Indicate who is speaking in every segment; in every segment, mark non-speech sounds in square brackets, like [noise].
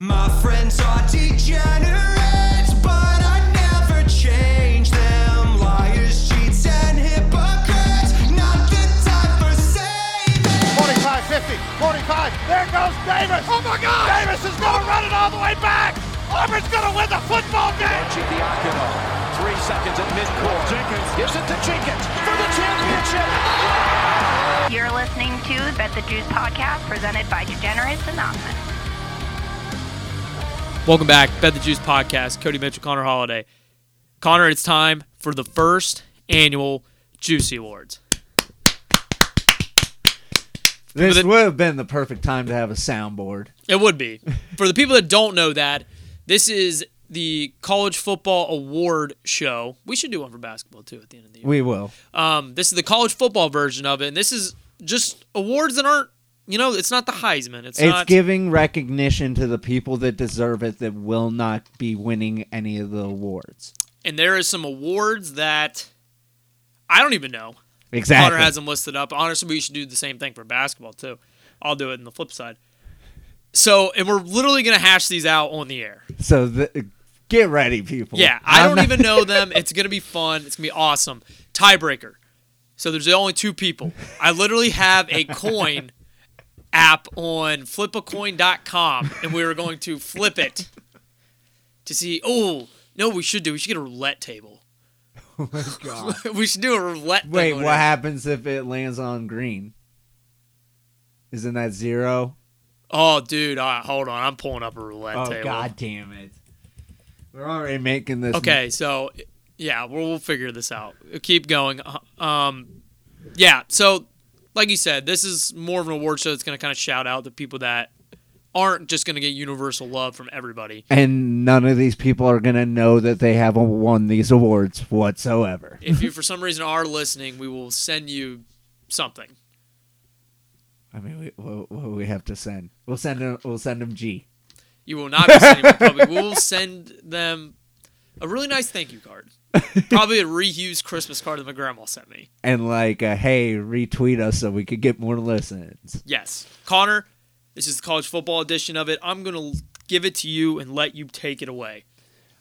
Speaker 1: My friends are degenerates, but I never change them. Liars, cheats, and hypocrites. Not the time for saving.
Speaker 2: 45, 50, 45. There goes Davis. Oh my God! Davis is going to run it all the way back. Auburn's going to win the football game.
Speaker 3: Archie three seconds at midcourt. Jenkins gives it to Jenkins for the championship.
Speaker 4: You're listening to Bet the Juice podcast presented by Degenerates Anonymous.
Speaker 5: Welcome back, Bet the Juice podcast. Cody Mitchell, Connor Holiday. Connor, it's time for the first annual Juicy Awards.
Speaker 6: This would have been the perfect time to have a soundboard.
Speaker 5: It would be. For the people that don't know that, this is the college football award show. We should do one for basketball too at the end of the year.
Speaker 6: We will.
Speaker 5: Um, this is the college football version of it, and this is just awards that aren't, you know, it's not the Heisman. It's,
Speaker 6: It's
Speaker 5: not.
Speaker 6: giving recognition to the people that deserve it that will not be winning any of the awards.
Speaker 5: and there is some awards that I don't even know.
Speaker 6: Exactly.
Speaker 5: Connor has them listed up. Honestly, we should do the same thing for basketball too. I'll do it in the flip side. So, and we're literally going to hash these out on the air.
Speaker 6: so the, get ready, people.
Speaker 5: Yeah, I
Speaker 6: I'm
Speaker 5: don't
Speaker 6: not-
Speaker 5: even know them. [laughs] It's going to be fun. It's going to be awesome. Tiebreaker. So there's only two people. I literally have a coin app on flipacoin.com and we were going to flip it to see, oh, no, we should do. We should get a roulette table. [laughs]
Speaker 6: Oh my God. [laughs]
Speaker 5: we should do a roulette
Speaker 6: Wait, what happens if it lands on green? Isn't that zero?
Speaker 5: Oh, dude, all right, hold on. I'm pulling up a roulette
Speaker 6: Oh
Speaker 5: table.
Speaker 6: God damn it! We're already making this.
Speaker 5: Okay, so yeah, we'll, we'll figure this out. Keep going. Uh, Um, yeah, so like you said, this is more of an award show that's going to kind of shout out the people that aren't just going to get universal love from everybody.
Speaker 6: And none of these people are gonna know that they haven't won these awards whatsoever.
Speaker 5: If you for some reason are listening, we will send you something.
Speaker 6: I mean, we, what, what we have to send? We'll send them. We'll send them G.
Speaker 5: You will not be sending me public. We will send them a really nice thank you card. [laughs] Probably a reused Christmas card that my grandma sent me.
Speaker 6: and like, uh, hey, retweet us so we could get more listens.
Speaker 5: Yes. Connor, this is the college football edition of it. I'm going to give it to you and let you take it away.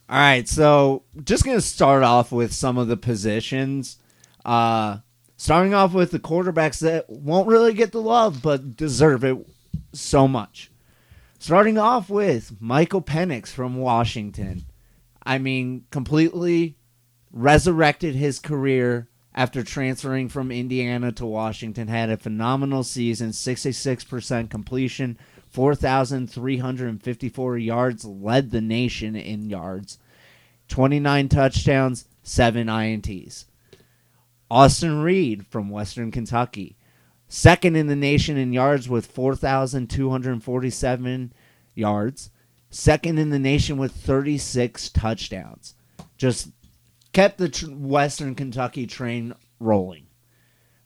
Speaker 6: All right, so just gonna start off with some of the positions. Uh, starting off with the quarterbacks that won't really get the love but deserve it so much. Starting off with Michael Penix from Washington. I mean, completely resurrected his career after transferring from Indiana to Washington. Had a phenomenal season, 66% completion, 4,354 yards, led the nation in yards, 29 touchdowns, 7 INTs. Austin Reed from Western Kentucky, second in the nation in yards with 4,247 yards, second in the nation with 36 touchdowns. Just kept the tr- Western Kentucky train rolling.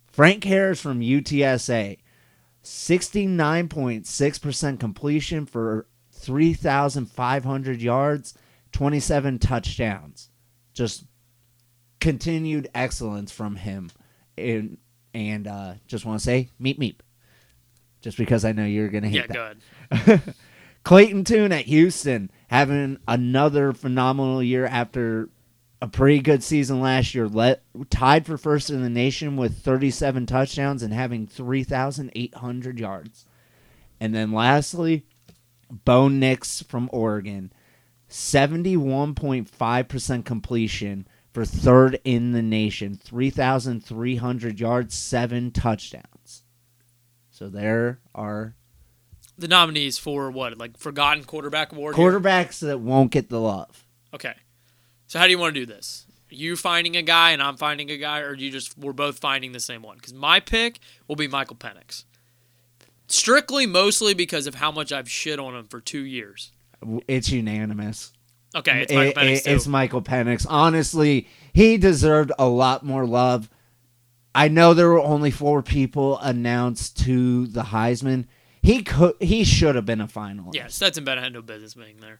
Speaker 6: Frank Harris from UTSA, 69.6% completion for 3,500 yards, 27 touchdowns. Just continued excellence from him. And, and uh, just want to say, meep meep. Just because I know you're going to hit
Speaker 5: Yeah,
Speaker 6: that.
Speaker 5: go ahead. [laughs]
Speaker 6: Clayton Tune at Houston having another phenomenal year after a pretty good season last year. Let, tied for first in the nation with 37 touchdowns and having 3,800 yards. And then lastly, Bo Nix from Oregon, 71.5% completion for third in the nation, 3,300 yards, seven touchdowns. So there are
Speaker 5: The nominees for what? Like Forgotten Quarterback Award? here?
Speaker 6: quarterbacks that won't get the love.
Speaker 5: Okay. So how do you want to do this? You finding a guy and I'm finding a guy, or you just we're both finding the same one? Because my pick will be Michael Penix. Strictly, mostly because of how much I've shit on him for two years.
Speaker 6: It's unanimous.
Speaker 5: Okay, it's
Speaker 6: It-
Speaker 5: Michael Penix
Speaker 6: it-
Speaker 5: too.
Speaker 6: it's Michael Penix. Honestly, he deserved a lot more love. I know there were only four people announced to the Heisman. He could, he should have been a finalist.
Speaker 5: yeah, Stetson Bennett had no business being there.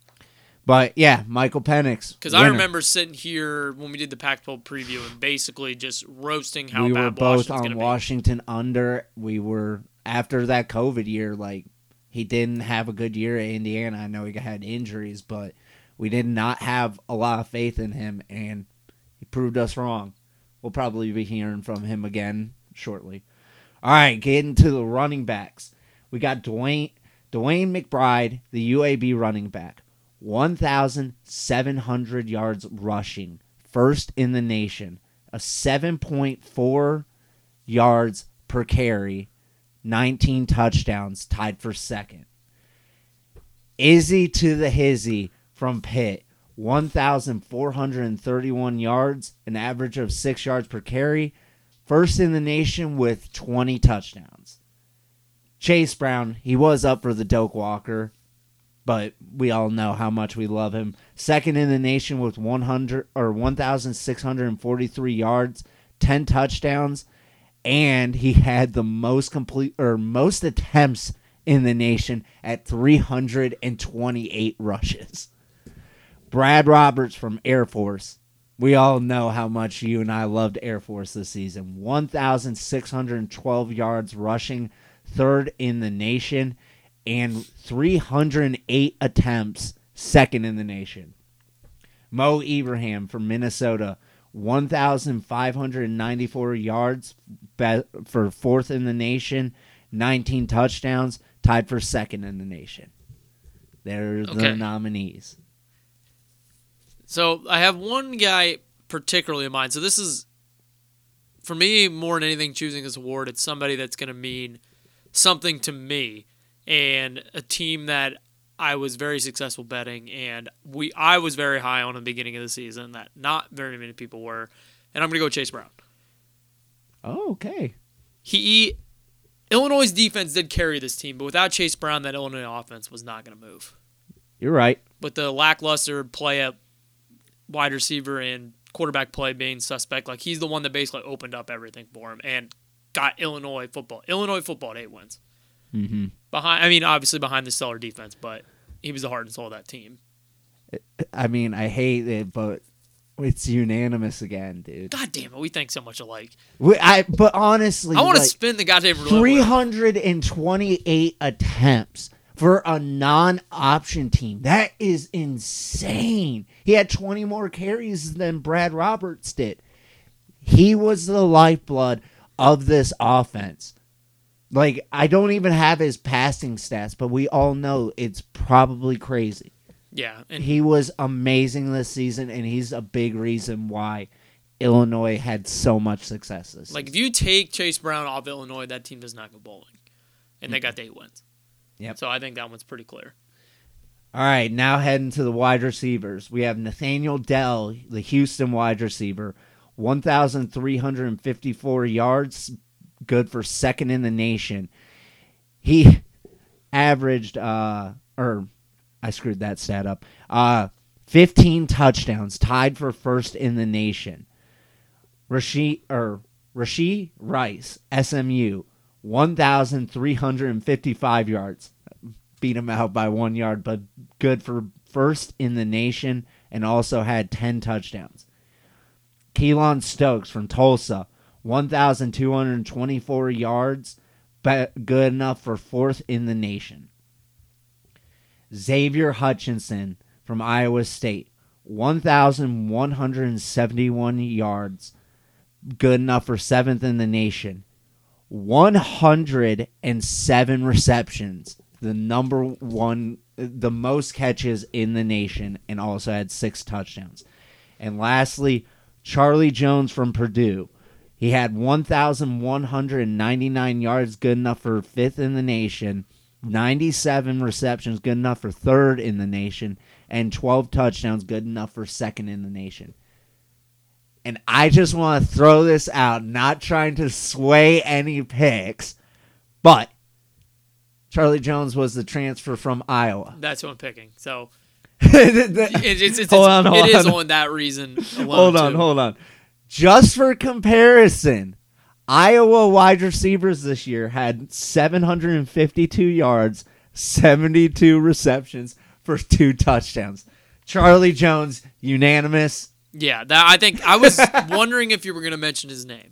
Speaker 6: But yeah, Michael Penix.
Speaker 5: Because I remember sitting here when we did the Pac-12 preview and basically just roasting how
Speaker 6: we
Speaker 5: bad
Speaker 6: were both on
Speaker 5: going to be.
Speaker 6: Washington under. We were after that COVID year, like he didn't have a good year at Indiana. I know he had injuries, but we did not have a lot of faith in him, and he proved us wrong. We'll probably be hearing from him again shortly. All right, getting to the running backs. We got Dwayne Dwayne McBride, the UAB running back, 1,700 yards rushing, first in the nation, a 7.4 yards per carry, 19 touchdowns, tied for second. Izzy to the Hizzy from Pitt, 1,431 yards, an average of six yards per carry, first in the nation with 20 touchdowns. Chase Brown, he was up for the Doak Walker, but we all know how much we love him. Second in the nation with 100 or 1,643 yards, 10 touchdowns, and he had the most complete or most attempts in the nation at 328 rushes. Brad Roberts from Air Force. We all know how much you and I loved Air Force this season. 1,612 yards rushing, third in the nation, and 308 attempts, second in the nation. Mo Ibrahim from Minnesota, 1,594 yards for fourth in the nation, 19 touchdowns, tied for second in the nation. They're the nominees.
Speaker 5: So I have one guy particularly in mind. So this is, for me, more than anything, choosing this award. It's somebody that's going to mean something to me and a team that I was very successful betting, and we I was very high on in the beginning of the season that not very many people were, and I'm going to go Chase Brown.
Speaker 6: Oh, okay.
Speaker 5: He Illinois' defense did carry this team, but without Chase Brown, that Illinois offense was not going to move.
Speaker 6: You're right.
Speaker 5: But the lackluster play at wide receiver and quarterback play being suspect, like he's the one that basically opened up everything for him and got Illinois football. Illinois football at eight wins.
Speaker 6: Mm-hmm.
Speaker 5: Behind, I mean, obviously behind the stellar defense, but he was the heart and soul of that team.
Speaker 6: I mean, I hate it, but it's unanimous again, dude.
Speaker 5: God damn it, we think so much alike.
Speaker 6: We, I but honestly,
Speaker 5: I want to
Speaker 6: like,
Speaker 5: spin the goddamn roulette.
Speaker 6: 328 attempts for a non-option team. That is insane. He had 20 more carries than Brad Roberts did. He was the lifeblood of this offense. Like I don't even have his passing stats, but we all know it's probably crazy.
Speaker 5: Yeah, and
Speaker 6: He was amazing this season and he's a big reason why Illinois had so much success this
Speaker 5: like
Speaker 6: season.
Speaker 5: if you take Chase Brown off Illinois, that team does not go bowling, and they got the eight wins.
Speaker 6: Yep.
Speaker 5: So I think that one's pretty clear.
Speaker 6: All right, now heading to the wide receivers. We have Nathaniel Dell, the Houston wide receiver, 1,354 yards, good for second in the nation. He averaged, uh, or I screwed that stat up, uh, 15 touchdowns, tied for first in the nation. Rasheed, or Rashee Rice, SMU, 1,355 yards beat him out by one yard, but good for first in the nation and also had 10 touchdowns. Keylon Stokes from Tulsa, 1,224 yards, but good enough for fourth in the nation. Xavier Hutchinson from Iowa State, 1,171 yards, good enough for seventh in the nation. 107 receptions, the number one, the most catches in the nation, and also had six touchdowns. And lastly, Charlie Jones from Purdue. He had 1,199 yards, good enough for fifth in the nation, 97 receptions, good enough for third in the nation, and 12 touchdowns, good enough for second in the nation. And I just want to throw this out, not trying to sway any picks, but Charlie Jones was the transfer from Iowa.
Speaker 5: That's who I'm picking. So [laughs]
Speaker 6: hold
Speaker 5: it, it's, it's,
Speaker 6: Hold on,
Speaker 5: it
Speaker 6: hold
Speaker 5: is
Speaker 6: on.
Speaker 5: on that reason [laughs] alone.
Speaker 6: Hold on,
Speaker 5: too.
Speaker 6: hold on. Just for comparison, Iowa wide receivers this year had 752 yards, 72 receptions for two touchdowns. Charlie Jones, unanimous.
Speaker 5: Yeah, that I think I was [laughs] wondering if you were going to mention his name.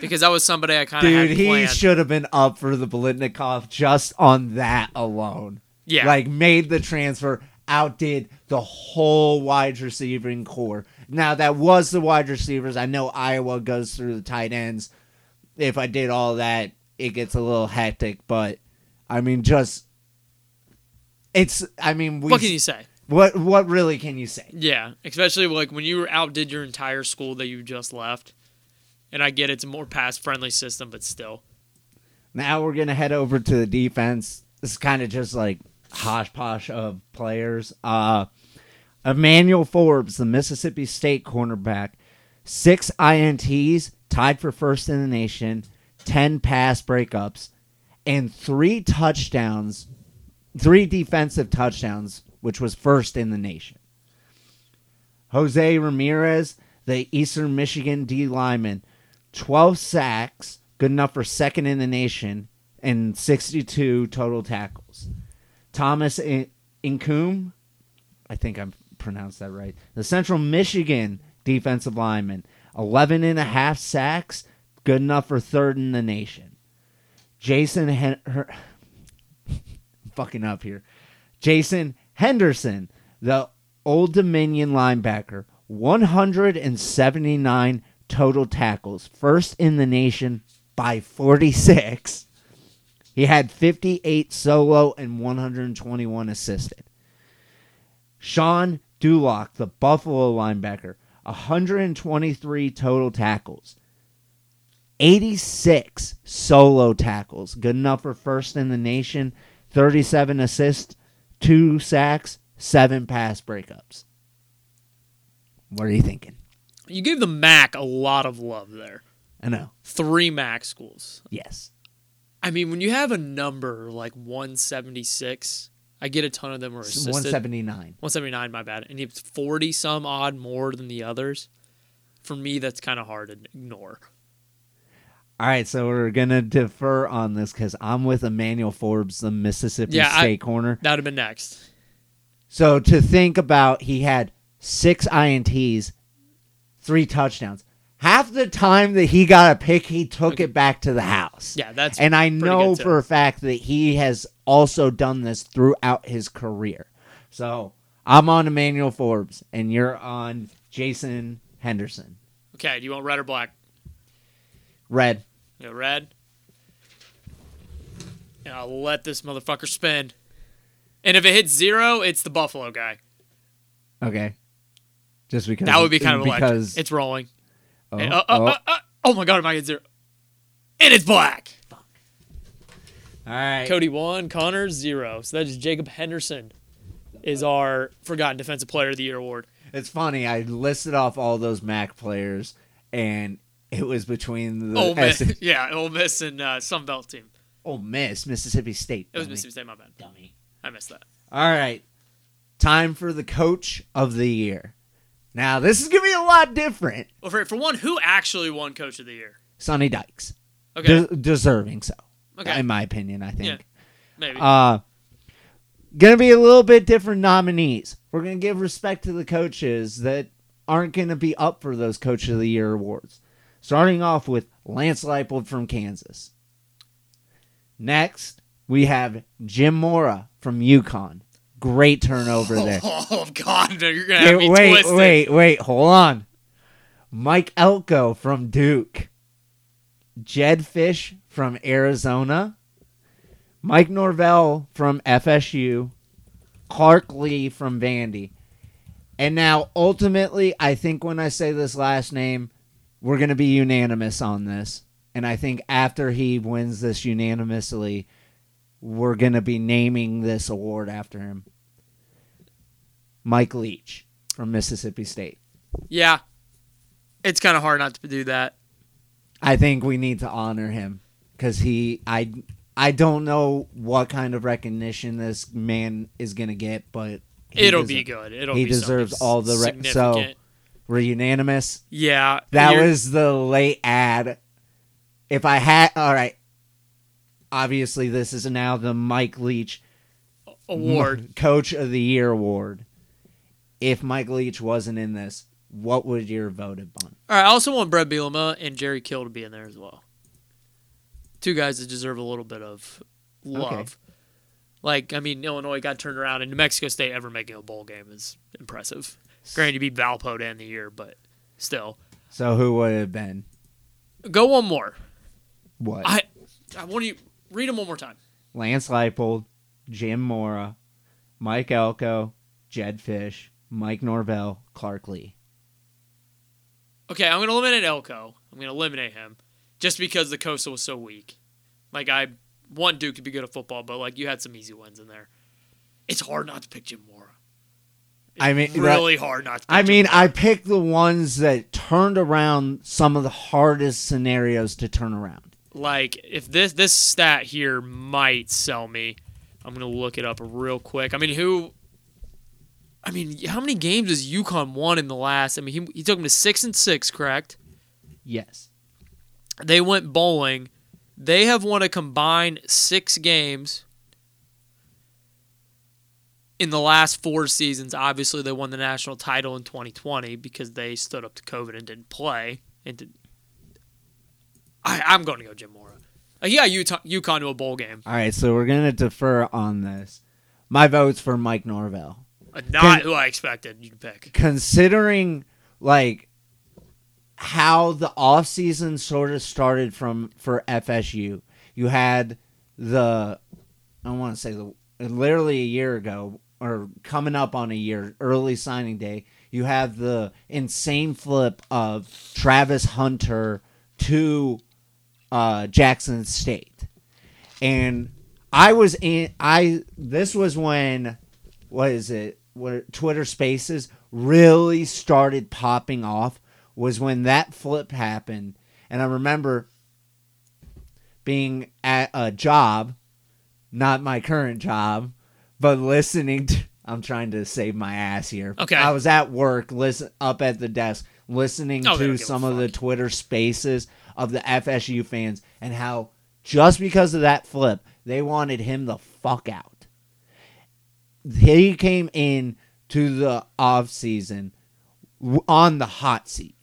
Speaker 5: because that was somebody I kind of
Speaker 6: Dude, he should have been up for the Biletnikoff just on that alone.
Speaker 5: Yeah.
Speaker 6: Like made the transfer, outdid the whole wide receiving core. Now that was the wide receivers. I know Iowa goes through the tight ends. If I did all that, it gets a little hectic, but I mean just it's I mean we
Speaker 5: what can you say?
Speaker 6: what what really can you say?
Speaker 5: Yeah, especially like when you outdid your entire school that you just left. And I get it's a more pass friendly system, but still.
Speaker 6: Now we're gonna head over to the defense. This is kind of just like hodgepodge of players. Uh, Emmanuel Forbes, the Mississippi State cornerback, six ints, tied for first in the nation, ten pass breakups, and three touchdowns, three defensive touchdowns, which was first in the nation. Jose Ramirez, the Eastern Michigan D lineman, 12 sacks, good enough for second in the nation, and 62 total tackles. Thomas In- Incoom, I think I've pronounced that right, the Central Michigan defensive lineman, 11 and a half sacks, good enough for third in the nation. Jason Hen- her- [laughs] fucking up here. Jason Henderson, the Old Dominion linebacker, 179 total tackles, first in the nation by 46. He had 58 solo and 121 assisted. Sean Dolac, the Buffalo linebacker, 123 total tackles. 86 solo tackles, good enough for first in the nation. 37 assists, 2 sacks, 7 pass breakups. What are you thinking?
Speaker 5: You gave the MAC a lot of love there.
Speaker 6: I know.
Speaker 5: Three MAC schools.
Speaker 6: Yes.
Speaker 5: I mean, when you have a number like 176, I get a ton of them are assisted.
Speaker 6: 179.
Speaker 5: 179, my bad. And have 40 some odd more than the others. For me, that's kind of hard to ignore.
Speaker 6: All right, so we're gonna defer on this because I'm with Emmanuel Forbes, the Mississippi
Speaker 5: Yeah, I-
Speaker 6: State corner.
Speaker 5: That would have been next.
Speaker 6: So to think about, he had six ints, three touchdowns. Half the time that he got a pick, he took it back to the house.
Speaker 5: Yeah, that's
Speaker 6: and I know for a fact that he has also done this throughout his career. So I'm on Emmanuel Forbes, and you're on Jason Henderson.
Speaker 5: Okay, do you want red or black?
Speaker 6: Red.
Speaker 5: Yeah, red. And I'll let this motherfucker spin. And if it hits zero, it's the Buffalo guy.
Speaker 6: Okay. Just because
Speaker 5: That would be kind of electric.
Speaker 6: because
Speaker 5: It's rolling.
Speaker 6: Oh,
Speaker 5: And- uh, uh,
Speaker 6: oh.
Speaker 5: uh, uh, oh my god, it might get zero. And it's black.
Speaker 6: all right.
Speaker 5: Cody one, Connor zero. So that is Jacob Henderson is our Forgotten Defensive Player of the Year award.
Speaker 6: It's funny. I listed off all those MAC players, and it was between the
Speaker 5: Ole Miss,
Speaker 6: S- [laughs]
Speaker 5: yeah, Ole Miss and uh, Sun Belt team.
Speaker 6: Ole Miss, Mississippi State.
Speaker 5: It was. Mississippi State. My bad.
Speaker 6: Dummy.
Speaker 5: I missed that.
Speaker 6: All right, time for the coach of the year. Now this is gonna be a lot different.
Speaker 5: Well, for, for one, who actually won Coach of the Year?
Speaker 6: Sonny Dykes,
Speaker 5: Okay,
Speaker 6: De- deserving so,
Speaker 5: Okay.
Speaker 6: in my opinion. I
Speaker 5: yeah,
Speaker 6: think.
Speaker 5: maybe.
Speaker 6: Uh, gonna be a little bit different nominees. We're gonna give respect to the coaches that aren't gonna be up for those Coach of the Year awards. Starting off with Lance Leipold from Kansas. Next, we have Jim Mora from UConn. Great turnover there. [laughs]
Speaker 5: oh God, you're gonna have
Speaker 6: Wait,
Speaker 5: me
Speaker 6: wait,
Speaker 5: twisted.
Speaker 6: wait, wait, hold on. Mike Elko from Duke. Jedd Fisch from Arizona. Mike Norvell from FSU. Clark Lea from Vandy. And now, ultimately, I think when I say this last name, we're going to be unanimous on this. And I think after he wins this unanimously, we're going to be naming this award after him. Mike Leach from Mississippi State.
Speaker 5: Yeah, it's kind of hard not to do that.
Speaker 6: I think we need to honor him because he, I, I don't know what kind of recognition this man is going to get, but
Speaker 5: It'll
Speaker 6: deser-
Speaker 5: be good. It'll
Speaker 6: he
Speaker 5: be
Speaker 6: deserves all the re- so- We're unanimous.
Speaker 5: yeah,
Speaker 6: That was the late ad. If I had, all right. Obviously, this is now the Mike Leach
Speaker 5: award. [laughs]
Speaker 6: Coach of the Year award. If Mike Leach wasn't in this, what would your vote have been?
Speaker 5: All right, I also want Bret Bielema and Jerry Kill to be in there as well. Two guys that deserve a little bit of love.
Speaker 6: Okay.
Speaker 5: Like, I mean, Illinois got turned around, and New Mexico State ever making a bowl game is impressive. Granted, you beat Valpo to end the year, but still.
Speaker 6: So who would it have been?
Speaker 5: Go one more.
Speaker 6: What?
Speaker 5: I, I want you read them one more time.
Speaker 6: Lance Leipold, Jim Mora, Mike Elko, Jedd Fisch, Mike Norvell, Clark Lea.
Speaker 5: Okay, I'm gonna eliminate Elko. I'm gonna eliminate him just because the Coastal was so weak. Like I want Duke to be good at football, but like you had some easy wins in there. It's hard not to pick Jim Mora. It's
Speaker 6: I mean, that-
Speaker 5: really hard not to. Pick
Speaker 6: I
Speaker 5: Jim
Speaker 6: mean,
Speaker 5: Mora.
Speaker 6: I picked the ones that turned around some of the hardest scenarios to turn around.
Speaker 5: Like if this this stat here might sell me. I'm gonna look it up real quick. I mean, who? I mean, how many games has UConn won in the last? I mean, he, he took them to six and six, correct?
Speaker 6: Yes.
Speaker 5: They went bowling. They have won a combined six games in the last four seasons. Obviously, they won the national title in 2020 because they stood up to COVID and didn't play. And I, I'm going to go Jim Mora. Uh, yeah, Utah, UConn to a bowl game.
Speaker 6: All right, so we're gonna defer on this. My vote's for Mike Norvell.
Speaker 5: Uh, not
Speaker 6: Can-
Speaker 5: who I expected you to pick.
Speaker 6: Considering like how the offseason sort of started from for FSU. You had the I don't want to say the literally a year ago or coming up on a year, early signing day, you have the insane flip of Travis Hunter to uh, Jackson State. And I was in I this was when what is it? What Twitter Spaces really started popping off was when that flip happened. And I remember being at a job, not my current job, but listening to [laughs] I'm trying to save my ass here.
Speaker 5: Okay.
Speaker 6: I was at work, listen up at the desk, listening
Speaker 5: Oh,
Speaker 6: to some of the. Twitter spaces of the FSU fans and how just because of that flip, they wanted him the fuck out. He came in to the off season on the hot seat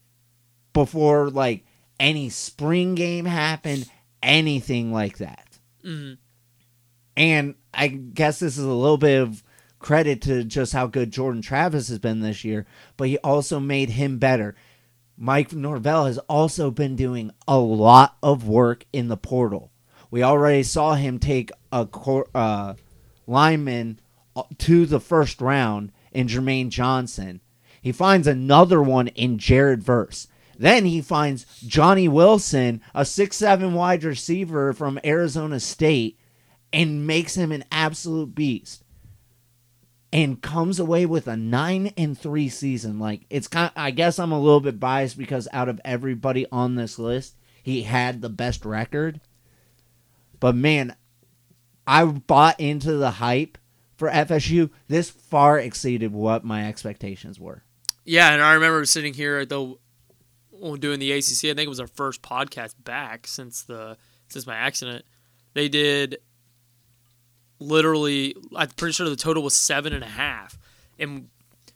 Speaker 6: before like any spring game happened, anything like that.
Speaker 5: Mhm.
Speaker 6: And I guess this is a little bit of credit to just how good Jordan Travis has been this year, but he also made him better. Mike Norvell has also been doing a lot of work in the portal. We already saw him take a cor- uh, lineman uh, to the first round in Jermaine Johnson. He finds another one in Jared Verse. Then he finds Johnny Wilson, a six-seven wide receiver from Arizona State, and makes him an absolute beast. And comes away with a nine and three season. Like it's kind. Of, I guess I'm a little bit biased because out of everybody on this list, he had the best record. But man, I bought into the hype for FSU. This far exceeded what my expectations were.
Speaker 5: Yeah, and I remember sitting here at the doing the ACC. I think it was our first podcast back since the since my accident. They did literally. I'm pretty sure the total was seven and a half, and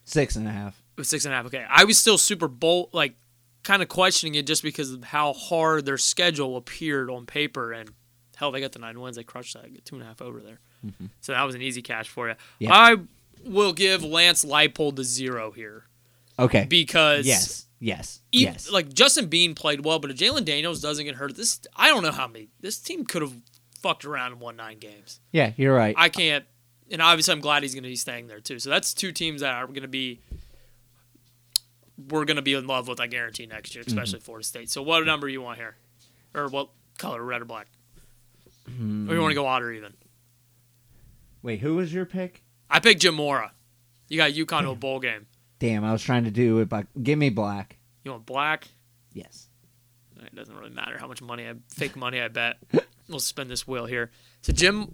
Speaker 6: Six and a half.
Speaker 5: it was six and a half. Okay, I was still super bold, like kind of questioning it just because of how hard their schedule appeared on paper. And hell, they got the nine wins. They crushed that. Two and a half over there. Mm-hmm. So that was an easy cash for you.
Speaker 6: Yeah.
Speaker 5: I will give Lance Leipold the zero here
Speaker 6: Okay.
Speaker 5: because
Speaker 6: yes. Yes.
Speaker 5: e-
Speaker 6: yes.
Speaker 5: like Justin Bean played well, but if Jalon Daniels doesn't get hurt, this I don't know how many this team could have fucked around and won nine games.
Speaker 6: yeah, you're right.
Speaker 5: I can't, and obviously I'm glad he's going to be staying there too. So that's two teams that are going to be we're going to be in love with. I guarantee next year,
Speaker 6: Mm-hmm.
Speaker 5: especially Florida State. So what number you want here, or what color, red or black?
Speaker 6: Hmm.
Speaker 5: Or you want to go odd or even?
Speaker 6: Wait, who was your pick?
Speaker 5: I picked Jim Mora. You got UConn to a bowl game.
Speaker 6: Damn, I was trying to do it, but give me black.
Speaker 5: You want black?
Speaker 6: Yes.
Speaker 5: It doesn't really matter how much money I fake money I bet. [laughs] we'll spin this wheel here. So Jim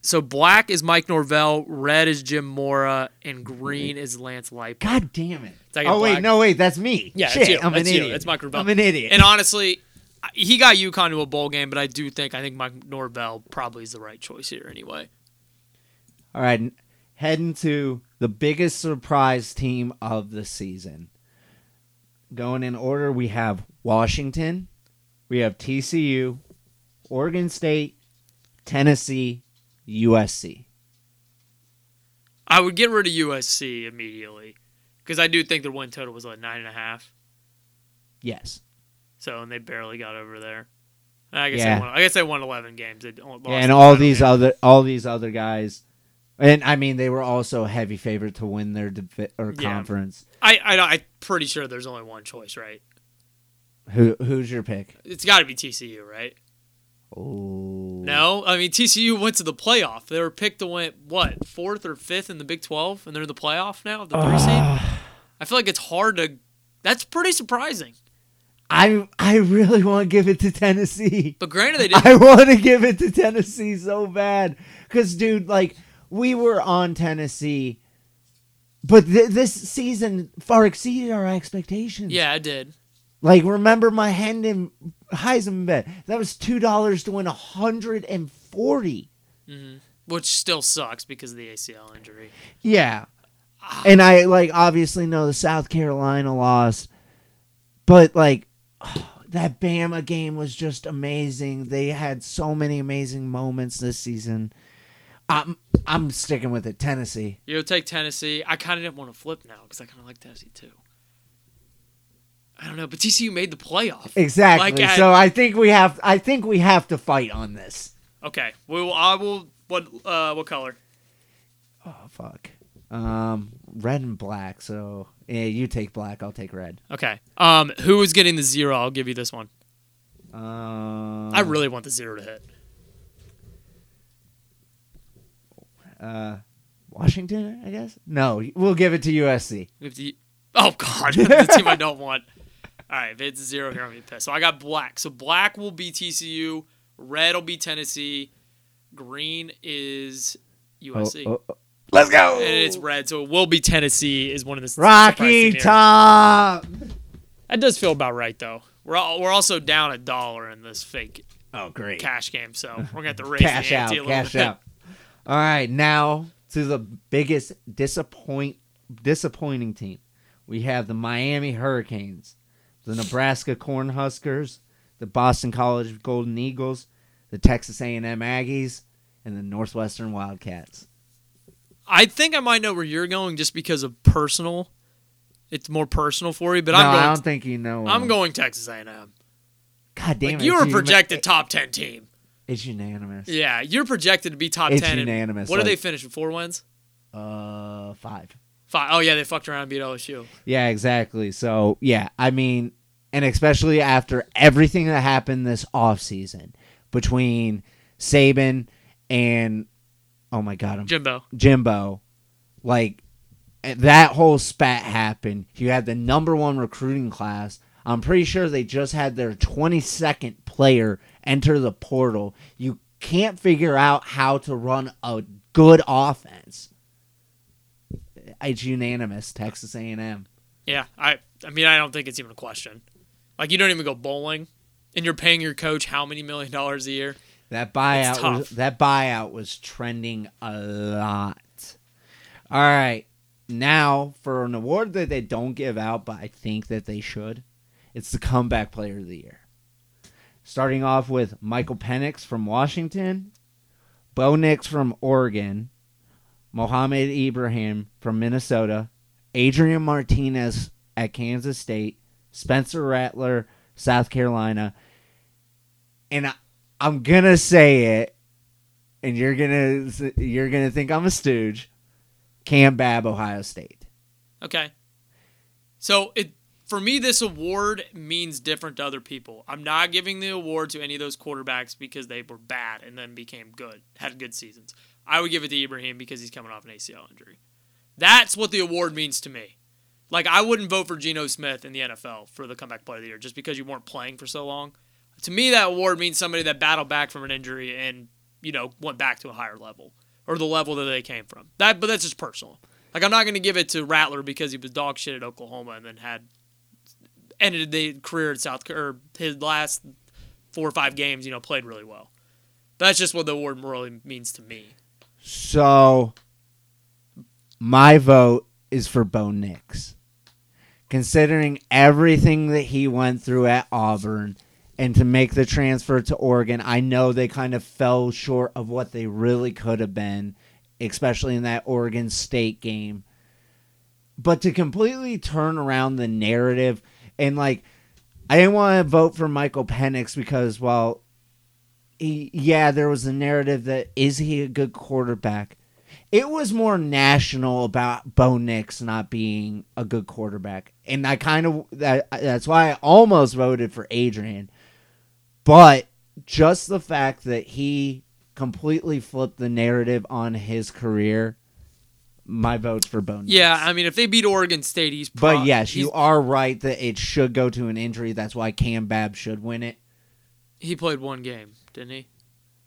Speaker 5: so black is Mike Norvell, red is Jim Mora, and green is Lance Leipold.
Speaker 6: God damn it.
Speaker 5: Did I get
Speaker 6: Oh wait, no wait, that's me.
Speaker 5: Yeah,
Speaker 6: Shit,
Speaker 5: it's you.
Speaker 6: I'm
Speaker 5: That's
Speaker 6: an
Speaker 5: you.
Speaker 6: idiot.
Speaker 5: It's Mike Norvell.
Speaker 6: I'm an idiot.
Speaker 5: And honestly, he got UConn to a bowl game, but I do think I think Mike Norvell probably is the right choice here anyway.
Speaker 6: All right, heading to the biggest surprise team of the season. going in order, we have Washington, we have TCU, Oregon State, Tennessee, USC.
Speaker 5: I would get rid of USC immediately because I do think their win total was like nine and a half.
Speaker 6: Yes.
Speaker 5: So and they barely got over there. I guess
Speaker 6: Yeah.
Speaker 5: they won, I guess they won eleven games. They lost
Speaker 6: Yeah, and all these
Speaker 5: game.
Speaker 6: other all these other guys, and I mean they were also a heavy favorite to win their or
Speaker 5: Yeah.
Speaker 6: conference.
Speaker 5: I, I I'm pretty sure there's only one choice, right?
Speaker 6: Who who's your pick?
Speaker 5: It's got to be TCU, right?
Speaker 6: Oh
Speaker 5: No, I mean TCU went to the playoff. They were picked to win what fourth or fifth in the Big Twelve, and they're in the playoff now, the three seed. Uh. I feel like it's hard to. That's pretty surprising.
Speaker 6: I I really want to give it to Tennessee.
Speaker 5: But granted, they did.
Speaker 6: I want to give it to Tennessee so bad because dude, like we were on Tennessee, but th- this season far exceeded our expectations.
Speaker 5: yeah, I did.
Speaker 6: Like, remember my Hendon Heisman bet? That was two dollars to win a hundred and forty. Mm-hmm.
Speaker 5: Which still sucks because of the ACL injury.
Speaker 6: Yeah, ah. and I like obviously know the South Carolina loss, but like [sighs] that Bama game was just amazing. They had so many amazing moments this season. I'm I'm sticking with it. Tennessee.
Speaker 5: You'll take Tennessee. I kind of didn't want to flip now because I kind of like Tennessee too. I don't know, but TCU made the playoff.
Speaker 6: Exactly.
Speaker 5: Like, I-
Speaker 6: so I think we have I think we have to fight on this.
Speaker 5: Okay, well, I will. What? Uh, what color?
Speaker 6: Oh fuck. Um, red and black. So yeah, you take black. I'll take red.
Speaker 5: Okay. Um, who is getting the zero? I'll give you this one.
Speaker 6: Um,
Speaker 5: I really want the zero to hit.
Speaker 6: uh, Washington. I guess. No, we'll give it to USC.
Speaker 5: Oh God, [laughs] the team I don't want. All right, if it's zero here, I'm gonna be pissed. So I got black. So black will be TCU. Red will be Tennessee. Green is USC.
Speaker 6: Oh, oh, oh. Let's go.
Speaker 5: And it's red, so it will be Tennessee. Is one of the
Speaker 6: Rocky. Top.
Speaker 5: That does feel about right though. We're all, we're also down a dollar in this fake
Speaker 6: Oh, great.
Speaker 5: cash game, so we're gonna have to raise
Speaker 6: cash
Speaker 5: the
Speaker 6: out.
Speaker 5: ante a little
Speaker 6: Cash
Speaker 5: bit.
Speaker 6: out. All right, now to the biggest disappoint disappointing team. We have the Miami Hurricanes, the Nebraska Cornhuskers, the Boston College Golden Eagles, the Texas A&M Aggies, and the Northwestern Wildcats.
Speaker 5: I think I might know where you're going just because of personal. It's more personal for you, but
Speaker 6: no,
Speaker 5: I'm
Speaker 6: I
Speaker 5: going.
Speaker 6: don't think you know.
Speaker 5: I'm going Texas A&M.
Speaker 6: God damn
Speaker 5: Like
Speaker 6: it!
Speaker 5: you were projected top ten team.
Speaker 6: It's unanimous.
Speaker 5: Yeah, you're projected to be top
Speaker 6: It's
Speaker 5: ten.
Speaker 6: unanimous,
Speaker 5: What did
Speaker 6: like-
Speaker 5: they finish with? Four wins.
Speaker 6: Uh, five.
Speaker 5: Five. Oh yeah, they fucked around and beat LSU.
Speaker 6: Yeah, exactly. So, yeah, I mean, and especially after everything that happened this offseason between Saban and, oh my God, I'm,
Speaker 5: Jimbo.
Speaker 6: Jimbo, like, that whole spat happened. You had the number one recruiting class. I'm pretty sure they just had their 22nd player enter the portal. You can't figure out how to run a good offense. It's unanimous, Texas A&M.
Speaker 5: Yeah, I. I mean, I don't think it's even a question. Like you don't even go bowling, and you're paying your coach how many million dollars a year?
Speaker 6: That buyout was, that buyout was trending a lot. All right. Now for an award that they don't give out, but I think that they should. It's the comeback player of the year. Starting off with Michael Penix from Washington, Bo Nix from Oregon, Mohamed Ibrahim from Minnesota, Adrian Martinez at Kansas State, Spencer Rattler, South Carolina, and I, I'm gonna say it, and you're gonna you're gonna think I'm a stooge. Kam Babb, Ohio State.
Speaker 5: Okay. So it for me, this award means different to other people. I'm not giving the award to any of those quarterbacks because they were bad and then became good, had good seasons. I would give it to Ibrahim because he's coming off an ACL injury. That's what the award means to me. Like I wouldn't vote for Geno Smith in the NFL for the comeback player of the year just because you weren't playing for so long. To me, that award means somebody that battled back from an injury and you know went back to a higher level or the level that they came from. That, but that's just personal. Like I'm not going to give it to Rattler because he was dog shit at Oklahoma and then had ended the career at South or his last four or five games. You know, played really well. That's just what the award really means to me.
Speaker 6: So my vote is for Bo Nix. Considering everything that he went through at Auburn and to make the transfer to Oregon, I know they kind of fell short of what they really could have been, especially in that Oregon State game. But to completely turn around the narrative and like I didn't want to vote for Michael Penix because well, he, yeah, there was a narrative that is he a good quarterback? It was more national about Bo Nix not being a good quarterback, and I kind of that that's why I almost voted for Adrian, but just the fact that he completely flipped the narrative on his career, my vote's for Bo Nix.
Speaker 5: Yeah, I mean, if they beat Oregon State, he's.
Speaker 6: But yes, you are right that it should go to an injury. That's why Kam Babb should win it.
Speaker 5: He played one game, didn't he?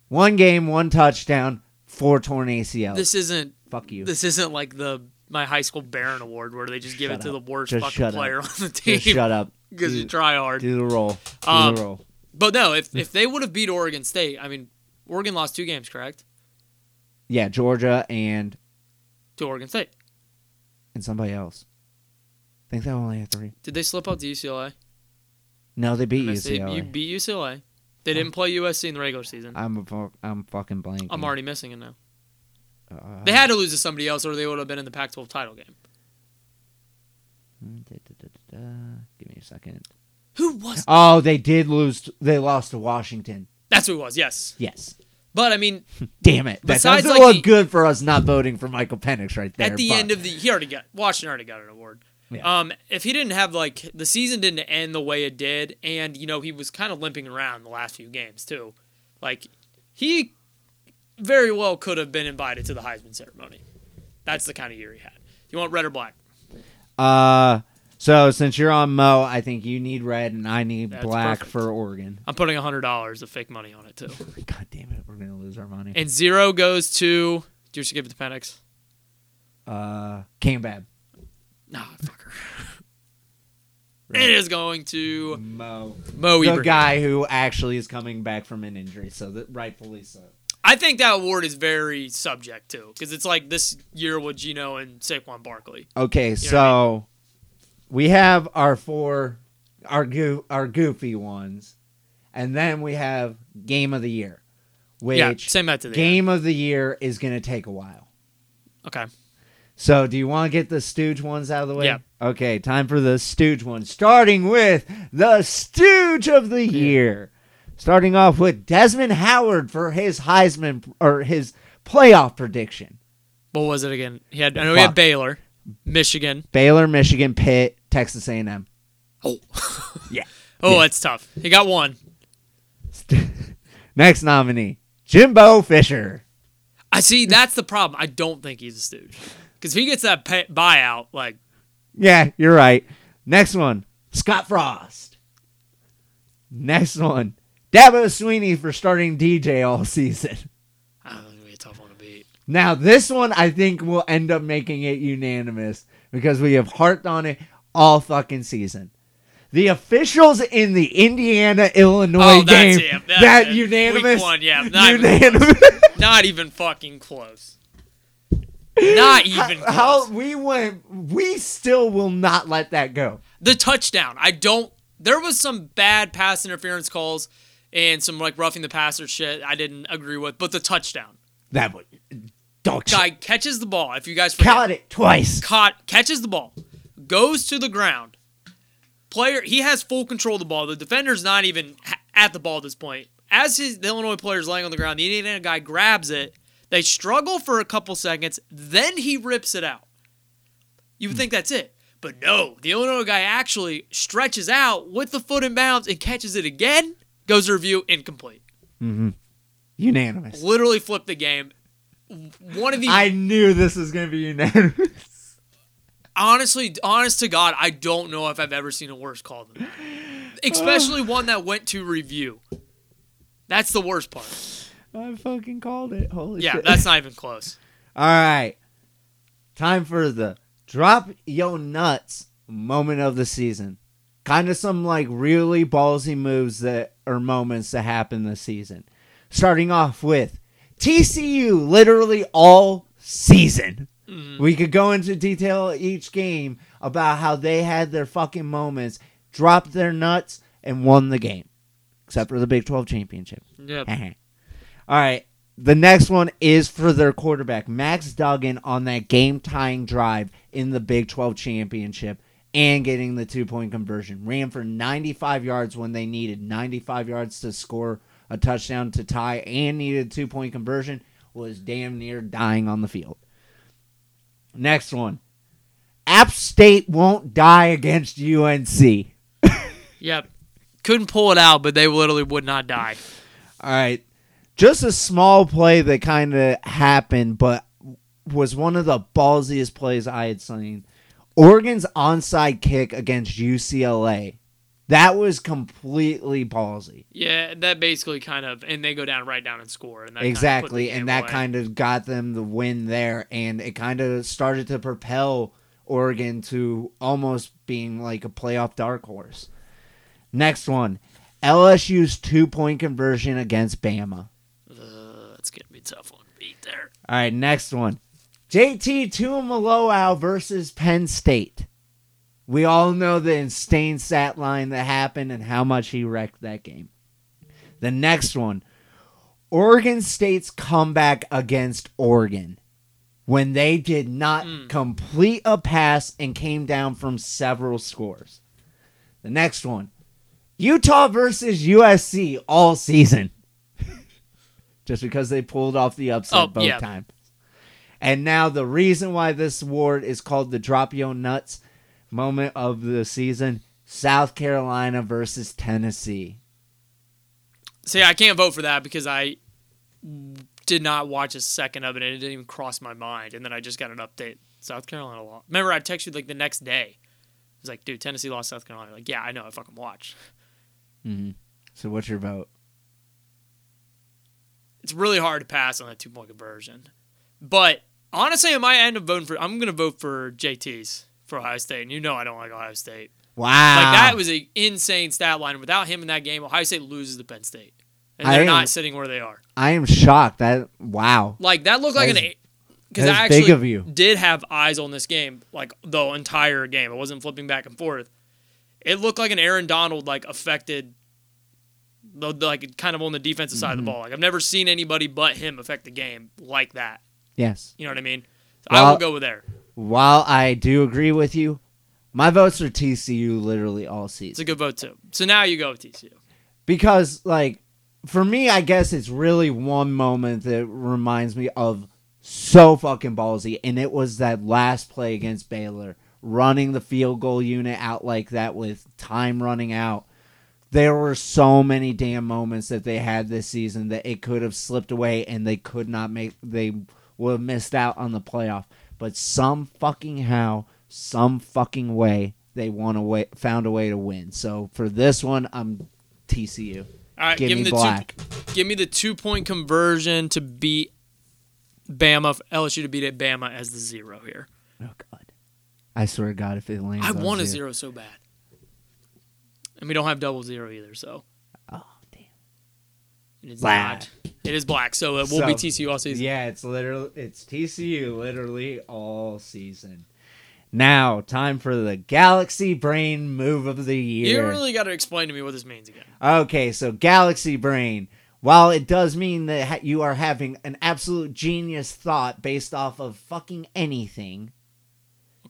Speaker 6: One game, one touchdown, four torn ACLs.
Speaker 5: This isn't.
Speaker 6: Fuck you.
Speaker 5: This isn't like the my high school Baron Award where they just give
Speaker 6: Shut
Speaker 5: it to
Speaker 6: up.
Speaker 5: the worst
Speaker 6: Just
Speaker 5: fucking
Speaker 6: shut up.
Speaker 5: player on the team
Speaker 6: Just shut up. [laughs]
Speaker 5: because you try hard.
Speaker 6: Do the roll. Do
Speaker 5: Um,
Speaker 6: the roll.
Speaker 5: But no, if if they would have beat Oregon State, I mean, Oregon lost two games, correct?
Speaker 6: Yeah, Georgia and
Speaker 5: To Oregon State.
Speaker 6: and somebody else. I think they only had three.
Speaker 5: Did they slip up to UCLA?
Speaker 6: No, they beat UCLA.
Speaker 5: You beat UCLA. They didn't play USC in the regular season.
Speaker 6: I'm a I'm fucking blanking.
Speaker 5: I'm already missing it now.
Speaker 6: Uh,
Speaker 5: They had to lose to somebody else, or they would have been in the Pac-12 title game.
Speaker 6: da, da, da, da. Give me a second.
Speaker 5: Who was? [laughs]
Speaker 6: Oh, they did lose. They lost to Washington.
Speaker 5: That's who it was. Yes,
Speaker 6: Yes.
Speaker 5: but I mean, [laughs]
Speaker 6: Damn it. That doesn't
Speaker 5: like,
Speaker 6: look
Speaker 5: the-
Speaker 6: good for us not voting for Michael Penix right there.
Speaker 5: at the
Speaker 6: but-
Speaker 5: end of the, he already got Washington already got an award.
Speaker 6: Yeah.
Speaker 5: Um, if he didn't have like the season didn't end the way it did, and you know he was kind of limping around the last few games too, like he very well could have been invited to the Heisman ceremony. That's the kind of year he had. You want red or black?
Speaker 6: Uh, so since you're on Mo, I think you need red and I need
Speaker 5: That's
Speaker 6: black
Speaker 5: perfect.
Speaker 6: for Oregon.
Speaker 5: I'm putting a hundred dollars of fake money on it too. [laughs]
Speaker 6: God damn it, we're gonna lose our money.
Speaker 5: And zero goes to. Do you just give it to Penix?
Speaker 6: Uh, Kam Babb.
Speaker 5: Nah, fucker. It is going to
Speaker 6: Mo.
Speaker 5: Mo
Speaker 6: The
Speaker 5: Ibrahim.
Speaker 6: guy who actually is coming back from an injury, so that rightfully so.
Speaker 5: I think that award is very subject too, because it's like this year with Geno and Saquon Barkley.
Speaker 6: Okay,
Speaker 5: know
Speaker 6: so we have our four, our goo, our goofy ones, and then we have game of the year, which
Speaker 5: yeah, same method. there.
Speaker 6: game of the year is gonna take a while.
Speaker 5: Okay.
Speaker 6: So, do you want to get the Stooge ones out of the way?
Speaker 5: Yeah.
Speaker 6: Okay, time for the Stooge ones. Starting with the Stooge of the year. Starting off with Desmond Howard for his Heisman or his playoff prediction.
Speaker 5: What was it again? He had. I know he had Baylor, Michigan.
Speaker 6: Baylor, Michigan, Pitt, Texas A&M.
Speaker 5: Oh. [laughs]
Speaker 6: Yeah.
Speaker 5: Oh,
Speaker 6: Yeah.
Speaker 5: that's tough. He got one. [laughs]
Speaker 6: Next nominee, Jimbo Fisher.
Speaker 5: I see. That's the problem. I don't think he's a stooge. Because if he gets that pay- buyout, like
Speaker 6: Yeah, you're right. Next one, Scott Frost. Next one, Dabo Swinney for starting DJ all season.
Speaker 5: Ah, know, be a tough one to beat.
Speaker 6: Now, this one I think will end up making it unanimous because we have harped on it all fucking season. The officials in the Indiana Illinois
Speaker 5: Oh,
Speaker 6: game.
Speaker 5: it.
Speaker 6: That
Speaker 5: it.
Speaker 6: unanimous.
Speaker 5: Week one, yeah, [laughs] not even
Speaker 6: unanimous.
Speaker 5: Not even fucking close. Not even close.
Speaker 6: How we went, we still will not let that go.
Speaker 5: the touchdown. I don't. There was some bad pass interference calls and some like roughing the passer shit I didn't agree with, but the touchdown.
Speaker 6: That would dog shit.
Speaker 5: Guy catches the ball. If you guys forget,
Speaker 6: Caught it twice.
Speaker 5: caught catches the ball, goes to the ground. Player, he has full control of the ball. The defender's not even at the ball at this point. As his the Illinois player's laying on the ground, the Indiana guy grabs it. They struggle for a couple seconds, then he rips it out. You would think that's it. But no, the Illinois guy actually stretches out with the foot in bounds and catches it again. Goes to review, incomplete.
Speaker 6: mhm Unanimous.
Speaker 5: Literally flipped the game. One of the
Speaker 6: I knew this was going to be unanimous.
Speaker 5: honestly, honest to God, I don't know if I've ever seen a worse call than that. [sighs] Especially one that went to review. That's the worst part.
Speaker 6: I fucking called it. Holy shit.
Speaker 5: Yeah,
Speaker 6: shit.
Speaker 5: that's not [laughs] even close.
Speaker 6: All right. Time for the drop yo nuts moment of the season. Kind of some like really ballsy moves that or moments that happen this season. Starting off with TCU literally all season. Mm-hmm. We could go into detail each game about how they had their fucking moments, dropped their nuts, and won the game, except for the Big 12 championship.
Speaker 5: Yep.
Speaker 6: All right. The next one is for their quarterback, Max Duggan, on that game tying drive in the Big 12 championship and getting the two point conversion. Ran for 95 yards when they needed 95 yards to score a touchdown to tie and needed a two point conversion. Was damn near dying on the field. Next one. App State won't die against UNC. [laughs]
Speaker 5: Yep. Couldn't pull it out, but they literally would not die.
Speaker 6: All right. Just a small play that kind of happened, but was one of the ballsiest plays I had seen. Oregon's onside kick against UCLA. That was completely ballsy.
Speaker 5: Yeah, that basically kind of, and they go down right down and score. And that kinda
Speaker 6: exactly. And that
Speaker 5: away.
Speaker 6: kind of got them the win there. And it kind of started to propel Oregon to almost being like a playoff dark horse. Next one LSU's two point conversion against Bama.
Speaker 5: That's gonna be a tough one to beat there.
Speaker 6: All right, next one. JT Tuimoloau versus Penn State. We all know the insane stat line that happened and how much he wrecked that game. The next one. Oregon State's comeback against Oregon when they did not hmm. complete a pass and came down from several scores. The next one. Utah versus USC all season. Just because they pulled off the upset
Speaker 5: Oh,
Speaker 6: both
Speaker 5: yeah.
Speaker 6: times. And now the reason why this award is called the Drop Yo Nuts moment of the season South Carolina versus Tennessee.
Speaker 5: See, I can't vote for that because I did not watch a second of it, and it didn't even cross my mind. And then I just got an update: South Carolina lost. Remember, I texted you like the next day. I was like, "Dude, Tennessee lost South Carolina." Like, yeah, I know. I fucking watched. Mm-hmm.
Speaker 6: So what's your vote?
Speaker 5: It's really hard to pass on that two point conversion. But honestly, I might end up voting for. I'm gonna vote for JT's for Ohio State, and you know I don't like Ohio State.
Speaker 6: Wow.
Speaker 5: Like that was an insane stat line. Without him in that game, Ohio State loses to Penn State, and
Speaker 6: I
Speaker 5: they're
Speaker 6: am-
Speaker 5: not sitting where they are.
Speaker 6: I am shocked. That wow.
Speaker 5: Like that looked like an because I actually did have eyes on this game like the entire game. I wasn't flipping back and forth. It looked like an Aaron Donald like affected, like kind of on the defensive side
Speaker 6: Mm-hmm.
Speaker 5: of the ball. Like I've never seen anybody but him affect the game like that.
Speaker 6: Yes.
Speaker 5: You know what I mean? So I
Speaker 6: Well-
Speaker 5: will go with there.
Speaker 6: While I do agree with you, my votes are TCU literally all season.
Speaker 5: It's a good vote too. So now you go with TCU.
Speaker 6: because like for me i guess it's really one moment that reminds me of so fucking ballsy and it was that last play against baylor running the field goal unit out like that with time running out there were so many damn moments that they had this season that it could have slipped away and they could not make they would have missed out on the playoff but some fucking how some fucking way they won a way found a way to win so for this one i'm tcu
Speaker 5: All right,
Speaker 6: Give
Speaker 5: give,
Speaker 6: me
Speaker 5: the
Speaker 6: black.
Speaker 5: two. Give me the two point conversion to beat Bama. LSU to beat it Bama as the zero here.
Speaker 6: Oh God! I swear to God, if it lands,
Speaker 5: I want a zero so bad, and we don't have double zero either. So
Speaker 6: Oh damn!
Speaker 5: it is
Speaker 6: Black.
Speaker 5: not. It is black. So it will be
Speaker 6: So,
Speaker 5: TCU all season.
Speaker 6: Yeah, it's literally it's TCU literally all season. Now, time for the Galaxy Brain move of the year.
Speaker 5: You really got to explain to me what this means again.
Speaker 6: Okay, so Galaxy Brain. While it does mean that you are having an absolute genius thought based off of fucking anything,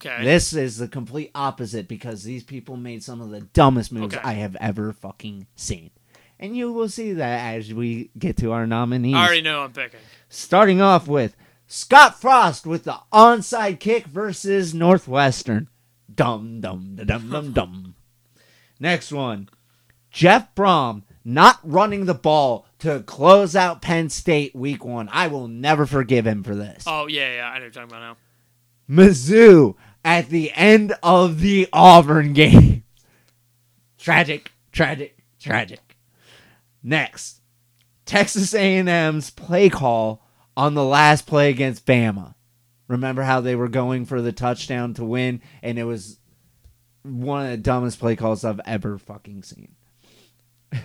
Speaker 5: Okay.
Speaker 6: this is the complete opposite because these people made some of the dumbest moves
Speaker 5: Okay.
Speaker 6: I have ever fucking seen. And you will see that as we get to our nominees.
Speaker 5: I already know I'm picking.
Speaker 6: Starting off with Scott Frost with the onside kick versus Northwestern. Dum dum da dum dum [laughs] dum. Next one. Jeff Brohm not running the ball to close out Penn State week one. I will never forgive him for this.
Speaker 5: Oh yeah, yeah. I know what you're talking about now.
Speaker 6: Mizzou at the end of the Auburn game. [laughs] tragic, tragic, tragic. Next, Texas A&M's play call on the last play against Bama. Remember how they were going for the touchdown to win, and it was one of the dumbest play calls I've ever fucking seen. [laughs]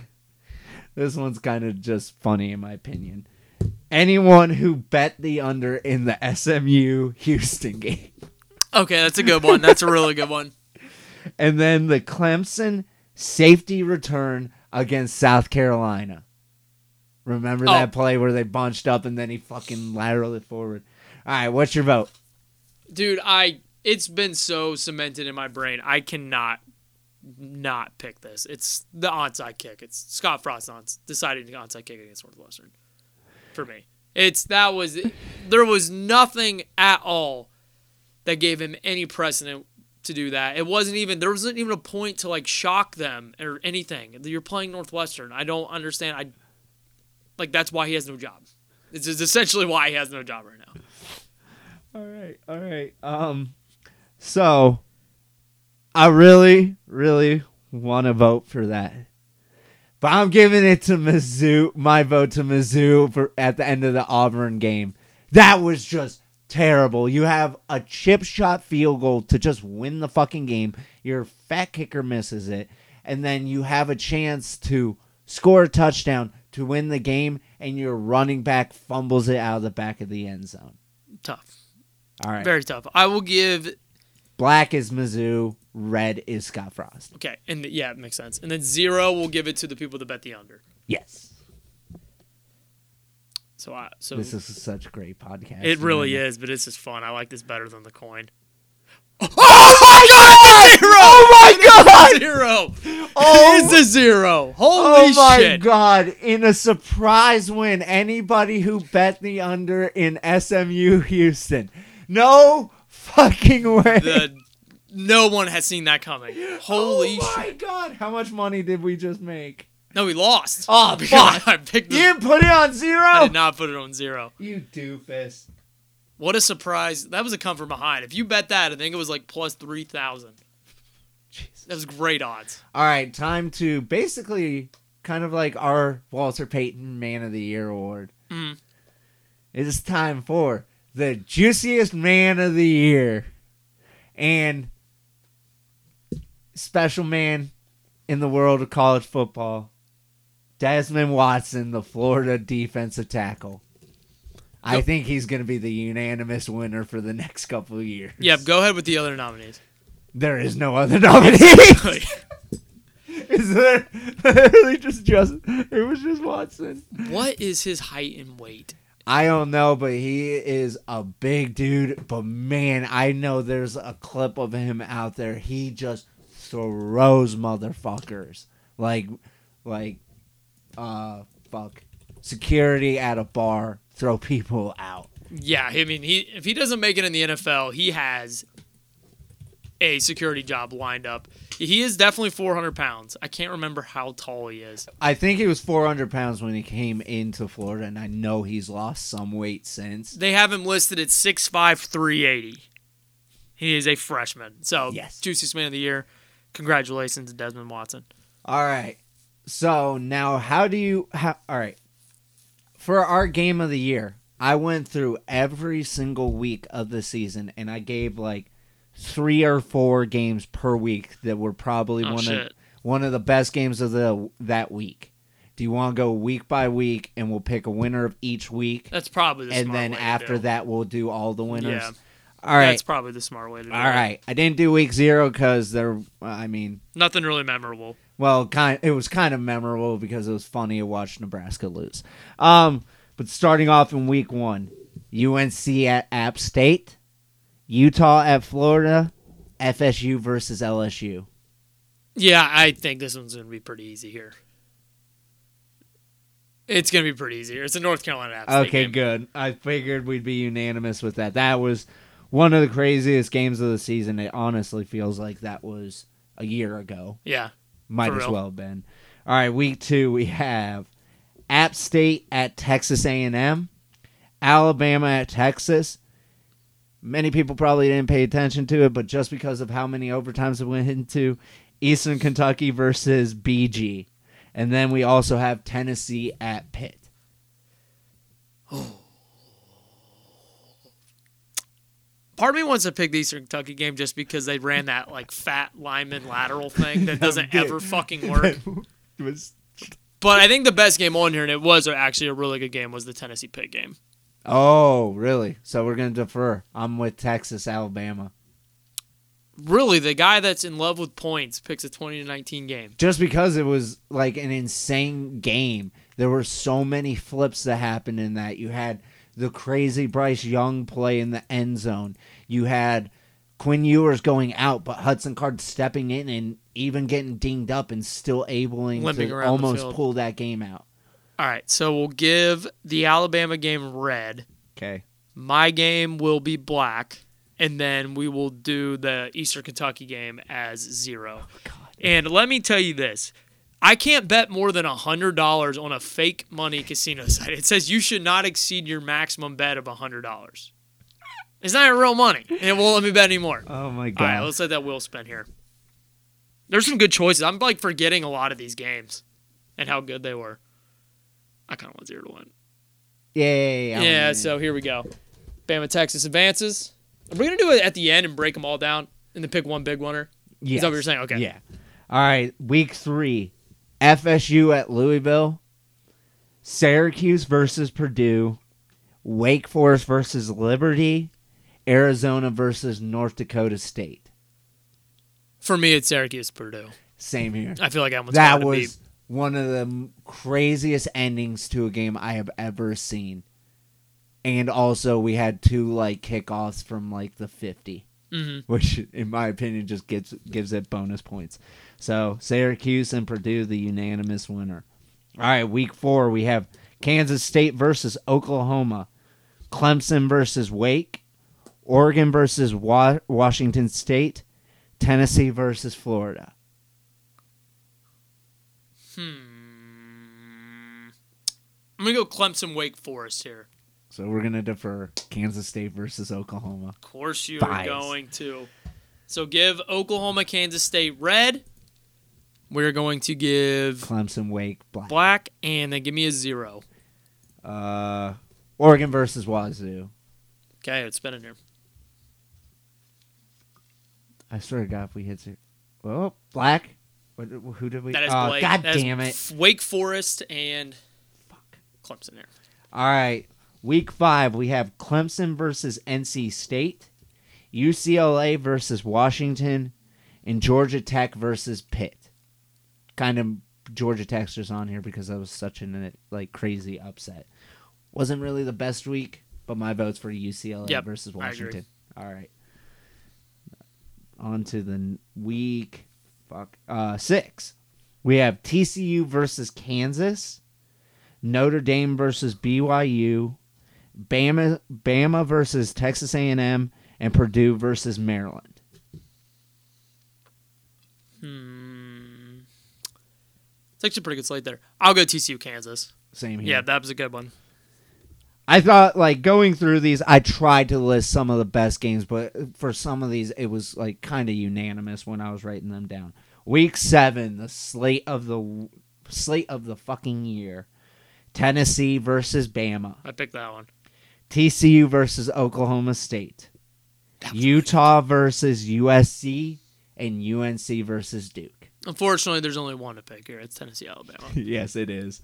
Speaker 6: this one's kind of just funny in my opinion. anyone who bet the under in the SMU Houston [laughs] game.
Speaker 5: Okay, that's a good one. That's a really good one. [laughs]
Speaker 6: And then the Clemson safety return against South Carolina. Remember
Speaker 5: Oh.
Speaker 6: that play where they bunched up and then he fucking lateraled it forward? All right, what's your vote?
Speaker 5: Dude, I it's been so cemented in my brain. I cannot not pick this. It's the onside kick. It's Scott Frost on deciding the onside kick against Northwestern. For me. It's that was there was nothing at all that gave him any precedent to do that. It wasn't even there wasn't even a point to like shock them or anything. You're playing Northwestern. I don't understand. I like that's why he has no job. This is essentially why he has no job right now.
Speaker 6: All right, all right. Um, so I really, really want to vote for that, but I'm giving it to Mizzou. My vote to Mizzou for at the end of the Auburn game. That was just terrible. You have a chip shot field goal to just win the fucking game. Your fat kicker misses it, and then you have a chance to score a touchdown to win the game, and your running back fumbles it out of the back of the end zone.
Speaker 5: Tough.
Speaker 6: All right.
Speaker 5: Very tough. I will give
Speaker 6: Black is Mizzou, red is Scott Frost.
Speaker 5: okay, and yeah, it makes sense. And then zero, we'll give it to the people that bet the under.
Speaker 6: Yes.
Speaker 5: So I so
Speaker 6: This is such a great podcast.
Speaker 5: it really is, but it's just fun. I like this better than the coin. [laughs]
Speaker 6: Oh my god! [laughs]
Speaker 5: Zero.
Speaker 6: Oh my [laughs] god!
Speaker 5: Zero.
Speaker 6: Oh,
Speaker 5: It's a zero. Holy shit!
Speaker 6: oh my
Speaker 5: shit.
Speaker 6: god! In a surprise win, anybody who bet the under in SMU Houston, no fucking way.
Speaker 5: The no one has seen that coming. Oh Holy shit!
Speaker 6: oh my
Speaker 5: shit.
Speaker 6: god! How much money did we just make?
Speaker 5: No, we lost.
Speaker 6: Oh, [laughs]
Speaker 5: Because
Speaker 6: fuck.
Speaker 5: I picked
Speaker 6: You
Speaker 5: the,
Speaker 6: didn't put it on zero?
Speaker 5: I did not put it on zero.
Speaker 6: You doofus.
Speaker 5: What a surprise. That was a come from behind. If you bet that, I think it was like plus 3,000. That was great odds.
Speaker 6: All right, time to basically kind of like our Walter Payton Man of the Year award.
Speaker 5: Mhm.
Speaker 6: It is time for the juiciest Man of the Year, and special man in the world of college football, Desmond Watson, the Florida defensive tackle. I think he's going to be the unanimous winner for the next couple of years.
Speaker 5: Yep, go ahead with the other nominees.
Speaker 6: There is no other [laughs] nominee. [laughs] Is there literally just just it was just Watson?
Speaker 5: what is his height and weight?
Speaker 6: I don't know, but he is a big dude. But man, I know there's a clip of him out there. He just throws motherfuckers like like uh fuck security at a bar throw people out.
Speaker 5: Yeah, I mean, he if he doesn't make it in the NFL, he has a security job lined up. He is definitely 400 pounds. I can't remember how tall he is.
Speaker 6: I think he was 400 pounds when he came into Florida, and I know he's lost some weight since.
Speaker 5: They have him listed at 6'5", 380. He is a freshman. So,
Speaker 6: Yes.
Speaker 5: Juiciest Man of the Year. Congratulations, Desmond Watson.
Speaker 6: All right. So now, how do you? How, all right. For our game of the year, I went through every single week of the season, and I gave like three or four games per week that were probably
Speaker 5: Oh,
Speaker 6: one of one of the best games of the that week. Do you want to go week by week, and we'll pick a winner of each week,
Speaker 5: That's probably the
Speaker 6: and
Speaker 5: smart
Speaker 6: then
Speaker 5: way to
Speaker 6: after that, we'll do all the winners.
Speaker 5: Yeah.
Speaker 6: All right.
Speaker 5: That's probably the smart way to do
Speaker 6: all
Speaker 5: it.
Speaker 6: right. I didn't do week zero because there. I mean,
Speaker 5: Nothing really memorable.
Speaker 6: Well, kind it was kind of memorable because it was funny to watch Nebraska lose. Um, but starting off in week one, UNC at App State, Utah at Florida, FSU versus LSU.
Speaker 5: Yeah, I think this one's going to be pretty easy here. It's going to be pretty easy here. It's a North Carolina App State
Speaker 6: Okay,
Speaker 5: game.
Speaker 6: good. I figured we'd be unanimous with that. That was one of the craziest games of the season. It honestly feels like that was a year ago.
Speaker 5: Yeah.
Speaker 6: Might
Speaker 5: For
Speaker 6: as
Speaker 5: real.
Speaker 6: well have been. All right, week two we have App State at Texas A&M, Alabama at Texas. Many people probably didn't pay attention to it, but just because of how many overtimes it went into, Eastern Kentucky versus BG, and then we also have Tennessee at Pitt. Oh.
Speaker 5: Part of me wants to pick the Eastern Kentucky game just because they ran that like fat lineman lateral thing that [laughs] doesn't ever fucking [laughs] work.
Speaker 6: it was
Speaker 5: But I think the best game on here, and it was actually a really good game, was the Tennessee Pitt game.
Speaker 6: Oh, really? So we're gonna defer. I'm with Texas, Alabama.
Speaker 5: Really, the guy that's in love with points picks a 20 to 19 game.
Speaker 6: Just because it was like an insane game. There were so many flips that happened in that. You had the crazy Bryce Young play in the end zone. You had Quinn Ewers going out, but Hudson Card stepping in and even getting dinged up and still able
Speaker 5: Limping
Speaker 6: to almost pull that game out.
Speaker 5: All right, so we'll give the Alabama game red.
Speaker 6: Okay.
Speaker 5: My game will be black, and then we will do the Eastern Kentucky game as zero. Oh, and let me tell you this. I can't bet more than $100 on a fake money casino site. It says you should not exceed your maximum bet of $100. It's not real money. And it won't let me bet anymore.
Speaker 6: Oh my God.
Speaker 5: All right, let's let that will spin here. There's some good choices. I'm like forgetting a lot of these games and how good they were. I kind of want zero to one.
Speaker 6: yeah, yeah, yeah,
Speaker 5: Yeah,
Speaker 6: yeah.
Speaker 5: so here we go. Bama Texas advances. Are we gonna do it at the end and break them all down and then pick one big winner?
Speaker 6: Yes.
Speaker 5: Is that what you're saying? Okay.
Speaker 6: Yeah. All right. Week three, FSU at Louisville, Syracuse versus Purdue, Wake Forest versus Liberty, Arizona versus North Dakota State.
Speaker 5: For me, it's Syracuse Purdue.
Speaker 6: Same here.
Speaker 5: I feel like that
Speaker 6: that was
Speaker 5: beat.
Speaker 6: one of the craziest endings to a game I have ever seen. And also, we had two like kickoffs from like the 50,
Speaker 5: Mhm.
Speaker 6: which, in my opinion, just gives gives it bonus points. So Syracuse and Purdue, the unanimous winner. All right, week four we have Kansas State versus Oklahoma, Clemson versus Wake, Oregon versus Wa- Washington State, Tennessee versus Florida. Hmm.
Speaker 5: I'm gonna go Clemson Wake Forest here.
Speaker 6: So we're gonna defer Kansas State versus Oklahoma.
Speaker 5: Of course, you
Speaker 6: Bias.
Speaker 5: are going to. So give Oklahoma Kansas State red. We're going to give
Speaker 6: Clemson, Wake, Black.
Speaker 5: black, and then give me a zero.
Speaker 6: Uh, Oregon versus Wazoo.
Speaker 5: Okay, it's been in here.
Speaker 6: I swear to God, if we hit zero. Well, Black. What, who did we?
Speaker 5: That is
Speaker 6: oh,
Speaker 5: Blake.
Speaker 6: God
Speaker 5: That
Speaker 6: damn it!
Speaker 5: Wake Forest and fuck Clemson there.
Speaker 6: All right, week five we have Clemson versus NC State, UCLA versus Washington, and Georgia Tech versus Pitt. Kind of Georgia Tech's on here because that was such an like crazy upset. Wasn't really the best week, but my vote's for UCLA
Speaker 5: Yep,
Speaker 6: versus Washington. All right. On to the week fuck uh 6. We have TCU versus Kansas. Notre Dame versus BYU, Bama Bama versus Texas A&M, and Purdue versus Maryland.
Speaker 5: Hmm. It's actually a pretty good slate there. I'll go TCU Kansas.
Speaker 6: Same here.
Speaker 5: Yeah, that was a good one.
Speaker 6: I thought like going through these, I tried to list some of the best games, but for some of these, it was like kind of unanimous when I was writing them down. Week seven, the slate of the slate of the fucking year: Tennessee versus Bama,
Speaker 5: I picked that one.
Speaker 6: TCU versus Oklahoma State, Utah versus USC, and UNC versus Duke.
Speaker 5: Unfortunately, there's only one to pick here. It's Tennessee Alabama. [laughs]
Speaker 6: yes, it is.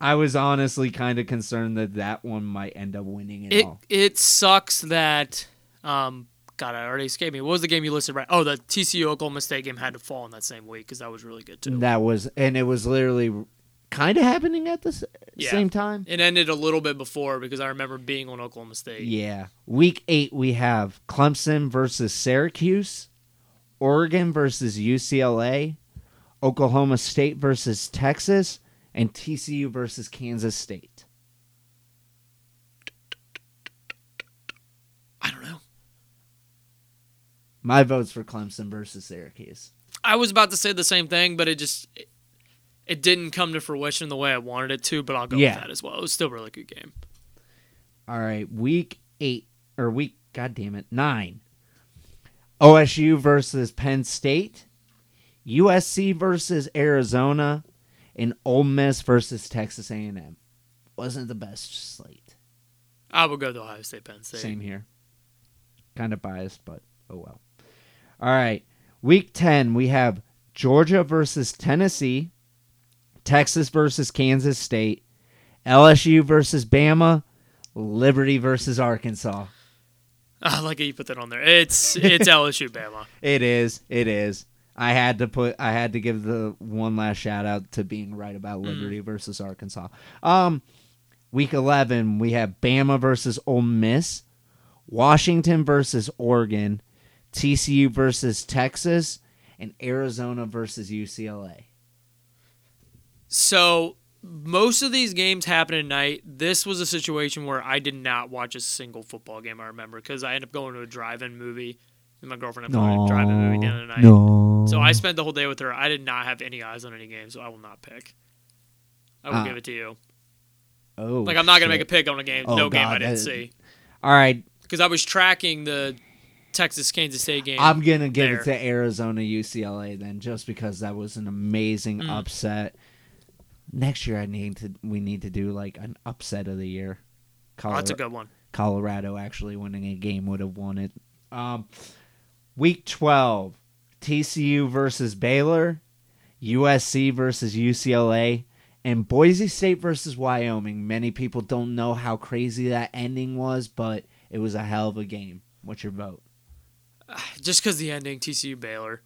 Speaker 6: I was honestly kind of concerned that that one might end up winning it,
Speaker 5: It
Speaker 6: all.
Speaker 5: it sucks that um God, I already escaped me. What was the game you listed right? Oh, the TCU Oklahoma State game had to fall in that same week because that was really good too.
Speaker 6: That was, and it was literally kind of happening at the s-
Speaker 5: Yeah.
Speaker 6: same time.
Speaker 5: It ended a little bit before because I remember being on Oklahoma State.
Speaker 6: Yeah. Week eight, we have Clemson versus Syracuse, Oregon versus UCLA, Oklahoma State versus Texas, and TCU versus Kansas State.
Speaker 5: I don't know.
Speaker 6: My vote's for Clemson versus Syracuse.
Speaker 5: I was about to say the same thing, but it just it, it didn't come to fruition the way I wanted it to. But I'll go
Speaker 6: Yeah.
Speaker 5: with that as well. It was still a really good game.
Speaker 6: All right, week eight or week, god damn it, nine. OSU versus Penn State, USC versus Arizona, and Ole Miss versus Texas A&M. Wasn't the best slate.
Speaker 5: I will go to Ohio State, Penn State.
Speaker 6: Same here. Kind of biased, but oh well. All right, week ten we have Georgia versus Tennessee, Texas versus Kansas State, LSU versus Bama, Liberty versus Arkansas.
Speaker 5: I like how you put that on there. It's it's [laughs] LSU Bama.
Speaker 6: It is. It is. I had to put. I had to give the one last shout out to being right about Liberty versus Arkansas. Um, week eleven we have Bama versus Ole Miss, Washington versus Oregon, TCU versus Texas, and Arizona versus UCLA.
Speaker 5: So most of these games happen at night. This was a situation where I did not watch a single football game. I remember because I ended up going to a drive-in movie. And my girlfriend ended up going to a drive-in movie the end of the night.
Speaker 6: No.
Speaker 5: So I spent the whole day with her. I did not have any eyes on any games, so I will not pick. I will
Speaker 6: Ah.
Speaker 5: give it to you.
Speaker 6: Oh,
Speaker 5: Like I'm not gonna make a pick on a game,
Speaker 6: Oh,
Speaker 5: no game I didn't
Speaker 6: that-
Speaker 5: see,
Speaker 6: All right,
Speaker 5: because I was tracking the Texas Kansas State game.
Speaker 6: I'm gonna give
Speaker 5: there.
Speaker 6: it to Arizona UCLA then, just because that was an amazing
Speaker 5: Mm.
Speaker 6: upset. Next year, I need to. We need to do like an upset of the year.
Speaker 5: Oh, that's a good one.
Speaker 6: Colorado actually winning a game would have won it. Um, week twelve, TCU versus Baylor, USC versus UCLA, and Boise State versus Wyoming. Many people don't know how crazy that ending was, but it was a hell of a game. What's your vote? [sighs]
Speaker 5: Just because the ending, TCU Baylor.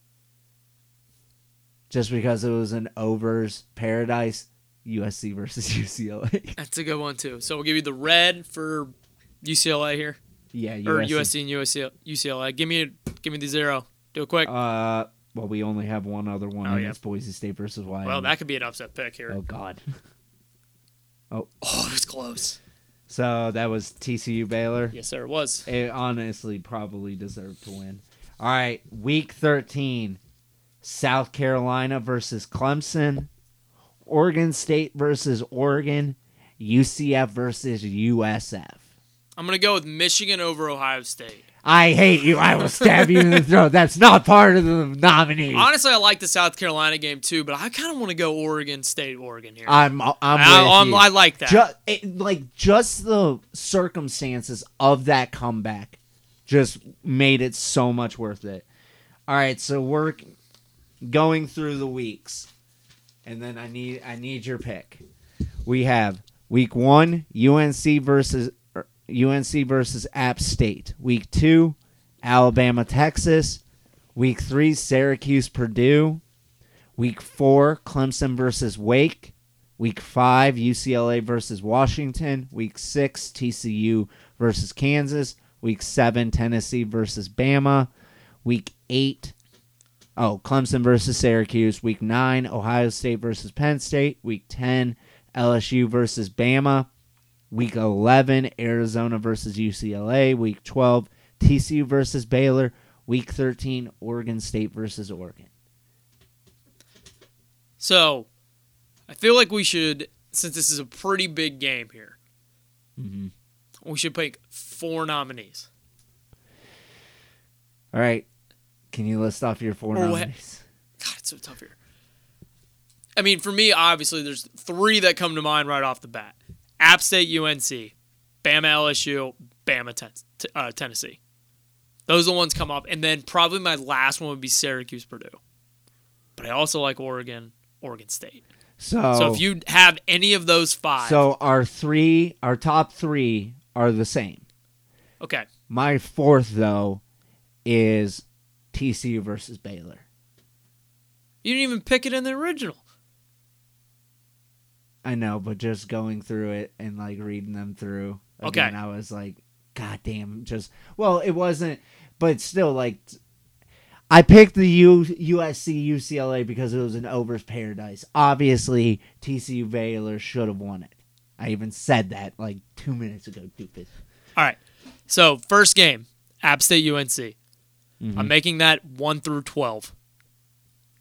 Speaker 6: just because it was an overs paradise USC versus [laughs] UCLA.
Speaker 5: That's a good one too. So we'll give you the red for UCLA here,
Speaker 6: yeah,
Speaker 5: or
Speaker 6: USC.
Speaker 5: USC and USC, UCLA. Give me give me the zero. Do it quick.
Speaker 6: Uh, well, we only have one other one,
Speaker 5: Oh,
Speaker 6: and
Speaker 5: yeah.
Speaker 6: it's Boise State versus Wyoming.
Speaker 5: well, that could be an upset pick here.
Speaker 6: Oh God. [laughs]
Speaker 5: oh. Oh, it was close.
Speaker 6: So that was TCU Baylor.
Speaker 5: Yes, sir. It was.
Speaker 6: It honestly probably deserved to win. All right, week thirteen, South Carolina versus Clemson, Oregon State versus Oregon, UCF versus USF.
Speaker 5: I'm gonna go with Michigan over Ohio State.
Speaker 6: I hate you. I will stab you in the throat. That's not part of the nominee.
Speaker 5: Honestly, I like the South Carolina game too, but I kind of want to go Oregon State, Oregon here.
Speaker 6: I'm I'm,
Speaker 5: I,
Speaker 6: you.
Speaker 5: I like that.
Speaker 6: Ju- it, like just the circumstances of that comeback just made it so much worth it. All right, so we're going through the weeks, and then I need I need your pick. We have week one UNC versus er, UNC versus App State. Week two Alabama Texas. Week three Syracuse Purdue. Week four Clemson versus Wake. Week five, UCLA versus Washington. Week six, TCU versus Kansas. Week seven, Tennessee versus Bama. Week eight, oh, Clemson versus Syracuse. Week nine, Ohio State versus Penn State. Week 10, LSU versus Bama. Week 11, Arizona versus UCLA. Week 12, TCU versus Baylor. Week 13, Oregon State versus Oregon.
Speaker 5: So, I feel like we should, since this is a pretty big game here,
Speaker 6: Mhm.
Speaker 5: we should pick four nominees.
Speaker 6: All right. Can you list off your four
Speaker 5: Oh,
Speaker 6: nominees?
Speaker 5: God, it's so tough here. I mean, for me, obviously, there's three that come to mind right off the bat: App State, UNC, Bama, LSU, Bama, ten- uh, Tennessee. Those are the ones come up, and then probably my last one would be Syracuse, Purdue. But I also like Oregon, Oregon State.
Speaker 6: So,
Speaker 5: So if you have any of those five,
Speaker 6: so our three, our top three are the same.
Speaker 5: okay,
Speaker 6: My fourth though is TCU versus Baylor.
Speaker 5: you didn't even pick it in the original.
Speaker 6: I know, but just going through it and like reading them through
Speaker 5: Okay.
Speaker 6: again, I was like, God damn! Just well, it wasn't, but still, like, I picked the U- USC UCLA because it was an overs paradise. Obviously, TCU Baylor should have won it. I even said that like two minutes ago, stupid.
Speaker 5: All right. So first game, App State, UNC.
Speaker 6: Mm-hmm.
Speaker 5: I'm making that one through twelve.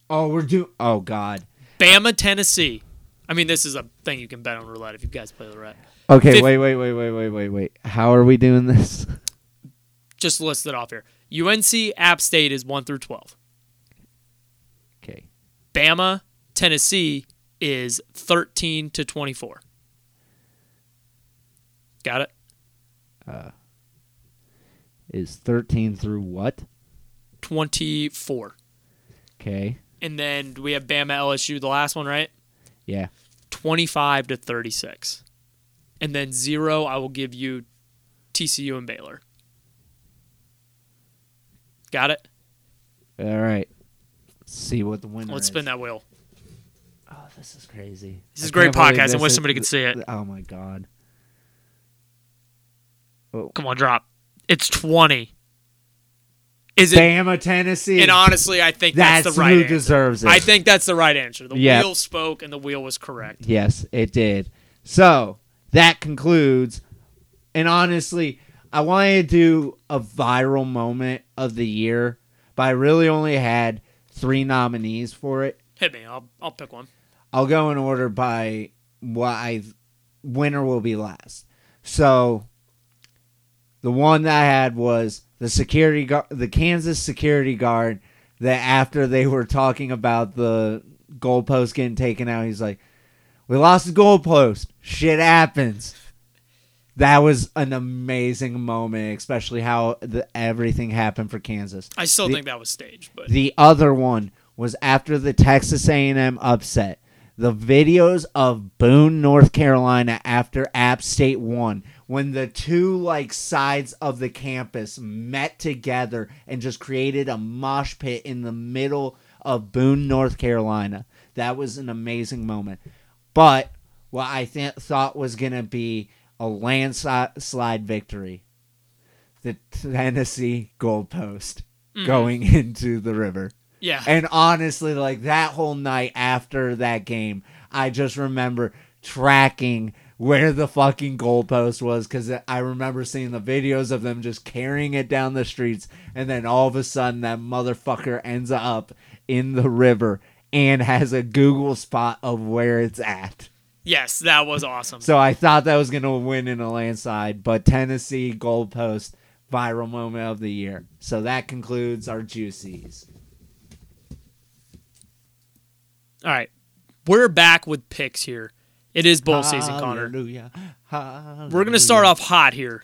Speaker 6: Oh, we're doing. Oh God.
Speaker 5: Bama, Tennessee. I mean, this is a thing you can bet on roulette if you guys play the roulette.
Speaker 6: Okay,
Speaker 5: Fif-
Speaker 6: wait, wait, wait, wait, wait, wait, wait. How are we doing this?
Speaker 5: Just list it off here. UNC, App State is one through twelve.
Speaker 6: Okay.
Speaker 5: Bama, Tennessee is thirteen to twenty-four. Got it.
Speaker 6: Uh, is 13 through what?
Speaker 5: Twenty-four.
Speaker 6: Okay.
Speaker 5: And then we have Bama, LSU, the last one, right?
Speaker 6: Yeah.
Speaker 5: 25 to 36. And then zero, I will give you TCU and Baylor. Got it?
Speaker 6: All right. Let's see what the winner
Speaker 5: Let's
Speaker 6: is.
Speaker 5: spin that wheel.
Speaker 6: Oh, this is crazy.
Speaker 5: This
Speaker 6: I
Speaker 5: is great
Speaker 6: can't believe
Speaker 5: podcasting.
Speaker 6: this
Speaker 5: Wish somebody could see it.
Speaker 6: Oh my god. Oh.
Speaker 5: Come on, drop. It's 20. Is it?
Speaker 6: Bama, Tennessee.
Speaker 5: And honestly, I think that's,
Speaker 6: That's
Speaker 5: the right
Speaker 6: who
Speaker 5: answer.
Speaker 6: deserves it.
Speaker 5: I think that's the right answer. The
Speaker 6: Yep.
Speaker 5: wheel spoke and the wheel was correct.
Speaker 6: Yes, it did. So that concludes. And honestly, I wanted to do a viral moment of the year, but I really only had three nominees for it.
Speaker 5: Hit me. I'll, I'll pick one.
Speaker 6: I'll go in order by what I winner will be last. So the one that I had was the security guard, the Kansas security guard. That after they were talking about the goalpost getting taken out, he's like, "We lost the goalpost. Shit happens." That was an amazing moment, especially how the, everything happened for Kansas.
Speaker 5: I still
Speaker 6: The-
Speaker 5: think that was staged, but
Speaker 6: The other one was after the Texas A&M upset. The videos of Boone, North Carolina after App State won when the two like sides of the campus met together and just created a mosh pit in the middle of Boone, North Carolina. That was an amazing moment. But what I th- thought was going to be a landslide victory, the Tennessee goalpost mm-hmm. going [laughs] into the river.
Speaker 5: yeah.
Speaker 6: And honestly, like that whole night after that game, I just remember tracking where the fucking goalpost was because I remember seeing the videos of them just carrying it down the streets, and then all of a sudden that motherfucker ends up in the river and has a Google spot of where it's at.
Speaker 5: yes, that was awesome.
Speaker 6: So I thought that was gonna win in a landslide, but Tennessee goalpost viral moment of the year. So that concludes our juicies.
Speaker 5: All right. We're back with picks here. It is bowl season, Connor.
Speaker 6: Hallelujah.
Speaker 5: We're going to start off hot here.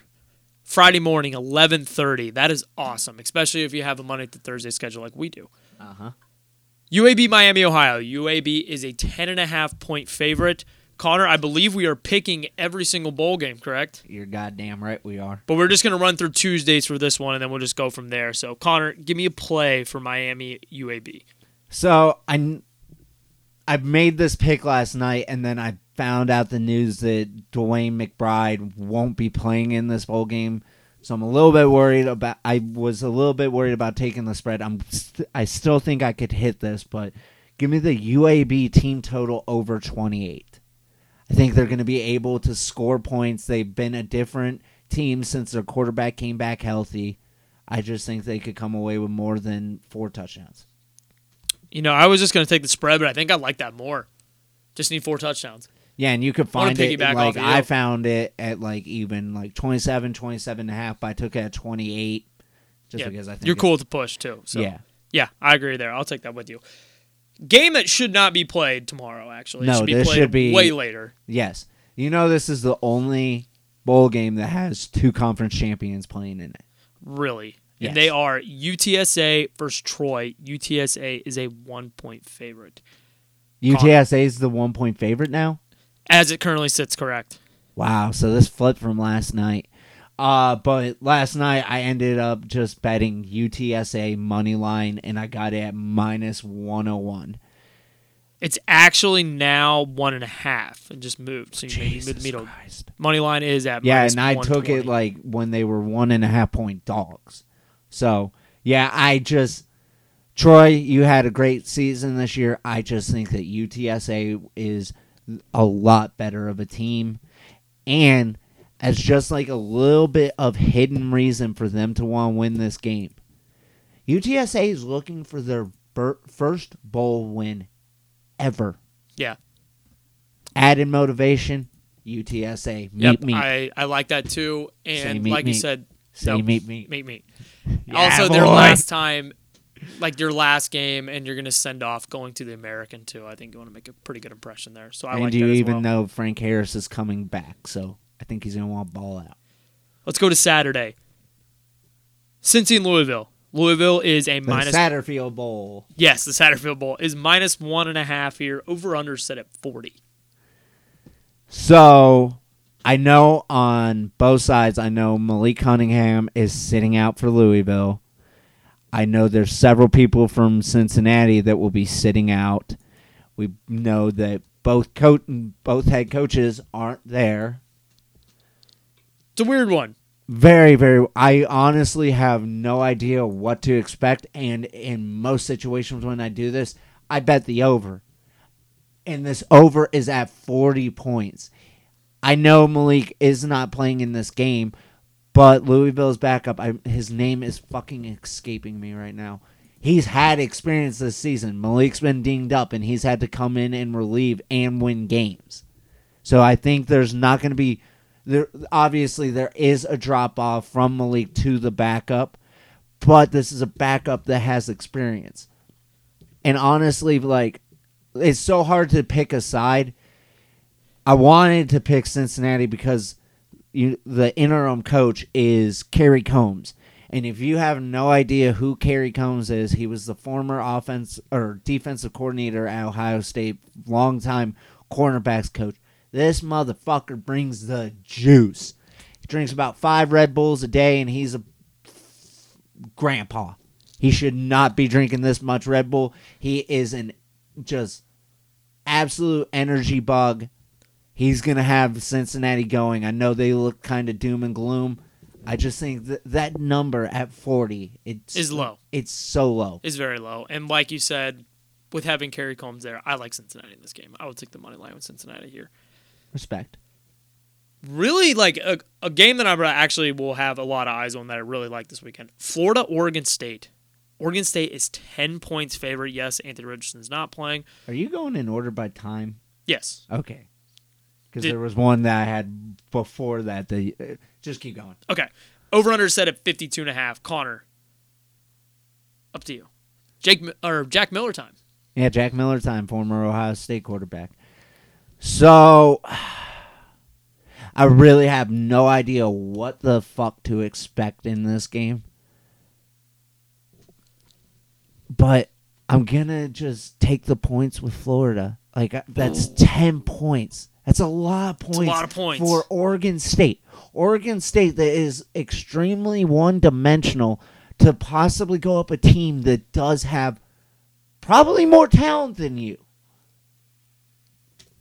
Speaker 5: Friday morning, 11:30. That is awesome, especially if you have a Monday to Thursday schedule like we do.
Speaker 6: Uh-huh.
Speaker 5: UAB Miami, Ohio. UAB is a 10 and a half point favorite. Connor, I believe we are picking every single bowl game, correct?
Speaker 6: You're goddamn right we are.
Speaker 5: But we're just going to run through Tuesdays for this one and then we'll just go from there. So, Connor, give me a play for Miami UAB.
Speaker 6: So I I made this pick last night and then I found out the news that DeWayne McBride won't be playing in this bowl game. So I'm a little bit worried about I was a little bit worried about taking the spread. I'm st- I still think I could hit this, but give me the UAB team total over 28. I think they're going to be able to score points. They've been a different team since their quarterback came back healthy. I just think they could come away with more than four touchdowns.
Speaker 5: You know, I was just going to take the spread, but I think I like that more. Just need four touchdowns.
Speaker 6: Yeah, and you could find it like
Speaker 5: you.
Speaker 6: I found it at like even like 27, 27 and a half, but I took it at 28 just
Speaker 5: yeah,
Speaker 6: because I think
Speaker 5: you're cool to push too. So
Speaker 6: Yeah.
Speaker 5: yeah, I agree there. I'll take that with you. Game that should not be played tomorrow. Actually, it
Speaker 6: No,
Speaker 5: should be
Speaker 6: this
Speaker 5: played
Speaker 6: should be-
Speaker 5: way later.
Speaker 6: Yes. You know this is the only bowl game that has two conference champions playing in it.
Speaker 5: Really,
Speaker 6: Yes.
Speaker 5: and they are UTSA versus Troy. UTSA is a one point favorite
Speaker 6: UTSA is the one point favorite now.
Speaker 5: As it currently sits. Correct.
Speaker 6: Wow, so this flipped from last night. Uh, but last night I ended up just betting UTSA money line and I got it at minus 101.
Speaker 5: It's actually now one and a half and just moved. So you
Speaker 6: Jesus
Speaker 5: middle.
Speaker 6: Christ.
Speaker 5: Money line is at
Speaker 6: Yeah, and I took it like when they were one and a half point dogs. So yeah, I just Troy, you had a great season this year. I just think that UTSA is a lot better of a team, and as just like a little bit of hidden reason for them to want to win this game. UTSA is looking for their ber- first bowl win ever.
Speaker 5: Yeah.
Speaker 6: Added motivation. UTSA, meet
Speaker 5: Yep,
Speaker 6: me.
Speaker 5: I, I like that too. And
Speaker 6: meet
Speaker 5: like you said,
Speaker 6: Say
Speaker 5: no,
Speaker 6: meet me.
Speaker 5: meet me.
Speaker 6: Yeah,
Speaker 5: also, their last time, like your last game, and you're going to send off going to the American too. I think you want to make a pretty good impression there. So I
Speaker 6: and
Speaker 5: like
Speaker 6: you
Speaker 5: that as
Speaker 6: even
Speaker 5: well.
Speaker 6: know Frank Harris is coming back, so I think he's gonna want to ball out.
Speaker 5: Let's go to Saturday. Cincy and Louisville. Louisville is a
Speaker 6: The
Speaker 5: minus.
Speaker 6: Satterfield Bowl.
Speaker 5: yes, the Satterfield Bowl is minus one and a half here. Over under set at forty.
Speaker 6: So I know on both sides, I know Malik Cunningham is sitting out for Louisville. I know there's several people from Cincinnati that will be sitting out. We know that both coach both head coaches aren't there.
Speaker 5: It's a weird one.
Speaker 6: Very, very. I honestly have no idea what to expect, and in most situations when I do this, I bet the over. And this over is at 40 points. I know Malik is not playing in this game, but Louisville's backup, I, his name is fucking escaping me right now. He's had experience this season. Malik's been dinged up, and he's had to come in and relieve and win games. So I think there's not going to be there. Obviously, there is a drop off from Malik to the backup, but this is a backup that has experience. And honestly, like it's so hard to pick a side. I wanted to pick Cincinnati because you, the interim coach is Kerry Coombs. And if you have no idea who Kerry Coombs is, he was the former offense or defensive coordinator at Ohio State, longtime cornerbacks coach. This motherfucker brings the juice. He drinks about five Red Bulls a day, and he's a grandpa. He should not be drinking this much Red Bull. He is an just absolute energy bug. He's gonna have Cincinnati going. I know they look kind of doom and gloom. I just think that that number at forty it's
Speaker 5: Is low.
Speaker 6: It's so low.
Speaker 5: It's very low. And like you said, with having Kerry Coombs there, I like Cincinnati in this game. I would take the money line with Cincinnati here.
Speaker 6: Respect.
Speaker 5: really like a, a game that I actually will have a lot of eyes on that I really like this weekend. Florida, Oregon State. Oregon State is 10 points favorite. Yes, Anthony Richardson's not playing.
Speaker 6: Are you going in order by time?
Speaker 5: Yes.
Speaker 6: Okay. Because there was one that I had before that. The uh, just keep going.
Speaker 5: Okay. Over under set at 52 and a half. Connor. Up to you. Jake or Jack Miller time.
Speaker 6: Yeah, Jack Miller time, former Ohio State quarterback. So [sighs] I really have no idea what the fuck to expect in this game. But I'm gonna just take the points with Florida. Like that's ten points. That's a lot of points.
Speaker 5: lot of points.
Speaker 6: for Oregon State. Oregon State that is extremely one-dimensional to possibly go up a team that does have probably more talent than you.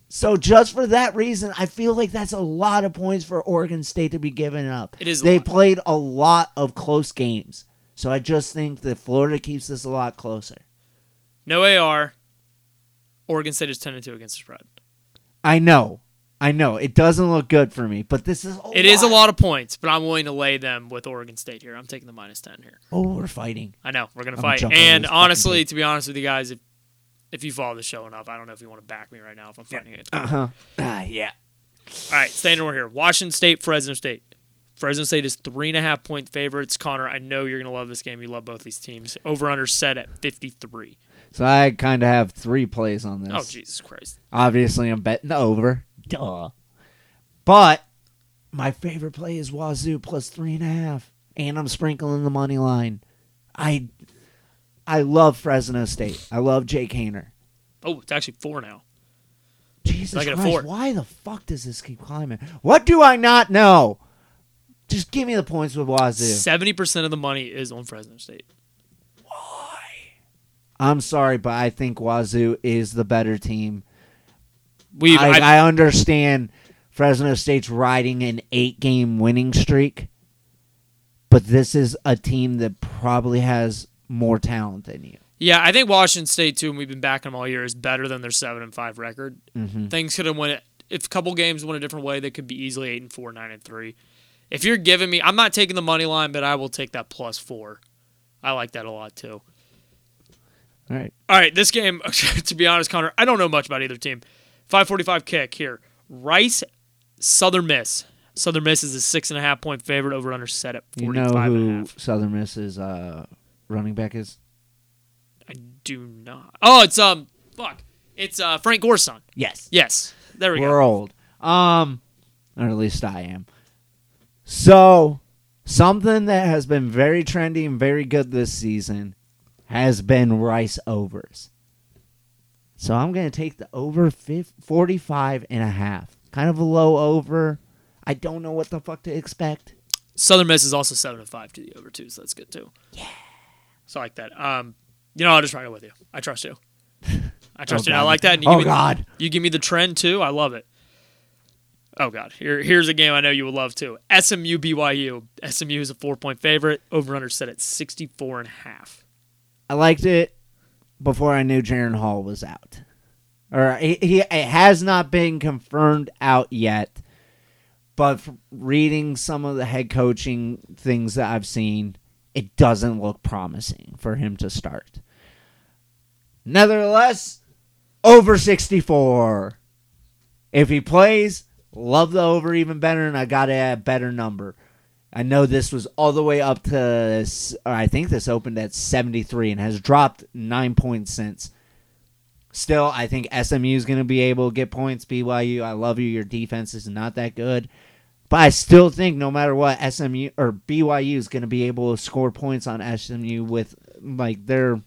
Speaker 6: So just for that reason, I feel like that's a lot of points for Oregon State to be giving up.
Speaker 5: It is a
Speaker 6: They played a lot of close games. So I just think that Florida keeps this a lot closer.
Speaker 5: No AR. Oregon State is 10 and 2 against the spread.
Speaker 6: I know. I know. It doesn't look good for me, but this is a
Speaker 5: It is a lot of points, but I'm willing to lay them with Oregon State here. I'm taking the minus 10 here.
Speaker 6: Oh, we're fighting.
Speaker 5: I know we're gonna
Speaker 6: I'm
Speaker 5: fight. And honestly, to be honest with you guys, if if you follow the show enough, I don't know if you want to back me right now if I'm fighting it.
Speaker 6: Uh-huh. Ah, yeah.
Speaker 5: All right, staying over here. Washington State, Fresno State. Fresno State is three and a half point favorites. Connor, I know you're gonna love this game. You love both these teams. Over under set at 53.
Speaker 6: So I kind of have three plays on this.
Speaker 5: Oh Jesus Christ!
Speaker 6: Obviously, I'm betting over. Duh. But my favorite play is Wazoo plus three and a half, and I'm sprinkling the money line. I, I love Fresno State. I love Jake Haener.
Speaker 5: Oh, it's actually four now.
Speaker 6: Jesus
Speaker 5: Make it a
Speaker 6: Christ!
Speaker 5: four.
Speaker 6: Why the fuck does this keep climbing? What do I not know? Just give me the points with Wazoo.
Speaker 5: Seventy percent of the money is on Fresno State.
Speaker 6: I'm sorry, but I think Wazoo is the better team.
Speaker 5: We
Speaker 6: I,
Speaker 5: I,
Speaker 6: understand Fresno State's riding an eight game winning streak, but this is a team that probably has more talent than you.
Speaker 5: yeah, I think Washington State too, and we've been backing them all year, is better than their seven and five record.
Speaker 6: Mm-hmm.
Speaker 5: Things could have went if a couple games went a different way. They could be easily eight and four, nine and three. If you're giving me, I'm not taking the money line, but I will take that plus four. I like that a lot too.
Speaker 6: All right.
Speaker 5: All right, this game, [laughs] to be honest, Connor, I don't know much about either team. 545 kick here. Rice, Southern Miss. Southern Miss is a six and a half point favorite over under set at
Speaker 6: You
Speaker 5: 45
Speaker 6: know
Speaker 5: and a
Speaker 6: who
Speaker 5: half.
Speaker 6: Southern Miss's uh, running back is?
Speaker 5: I do not. Oh, it's um, fuck, it's uh Frank Gore's son.
Speaker 6: Yes.
Speaker 5: Yes, there we go.
Speaker 6: We're old. Um, or at least I am. So, Something that has been very trendy and very good this season has been Rice overs. So I'm going to take the over 50, 45 and a half. Kind of a low over. I don't know what the fuck to expect.
Speaker 5: Southern Miss is also seven and five to the over too, so that's good too. Yeah. So I like that. Um, you know, I'll just ride it with you. I trust you. I trust
Speaker 6: Oh,
Speaker 5: you. I like that. And you
Speaker 6: Oh, God.
Speaker 5: You give me the trend too. I love it. Oh God. Here, here's a game I know you would love too. SMU BYU. SMU is a four point favorite. Over under set at 64 and a half.
Speaker 6: I liked it before I knew Jaren Hall was out. Or he, he it has not been confirmed out yet, but reading some of the head coaching things that I've seen, it doesn't look promising for him to start. Nevertheless, over 64. If he plays, love the over even better, and I got a better number. I know this was all the way up to, or I think this opened at 73 and has dropped nine points since. Still, I think SMU is going to be able to get points. BYU, I love you. Your defense is not that good. But I still think no matter what, SMU or BYU is going to be able to score points on SMU with like their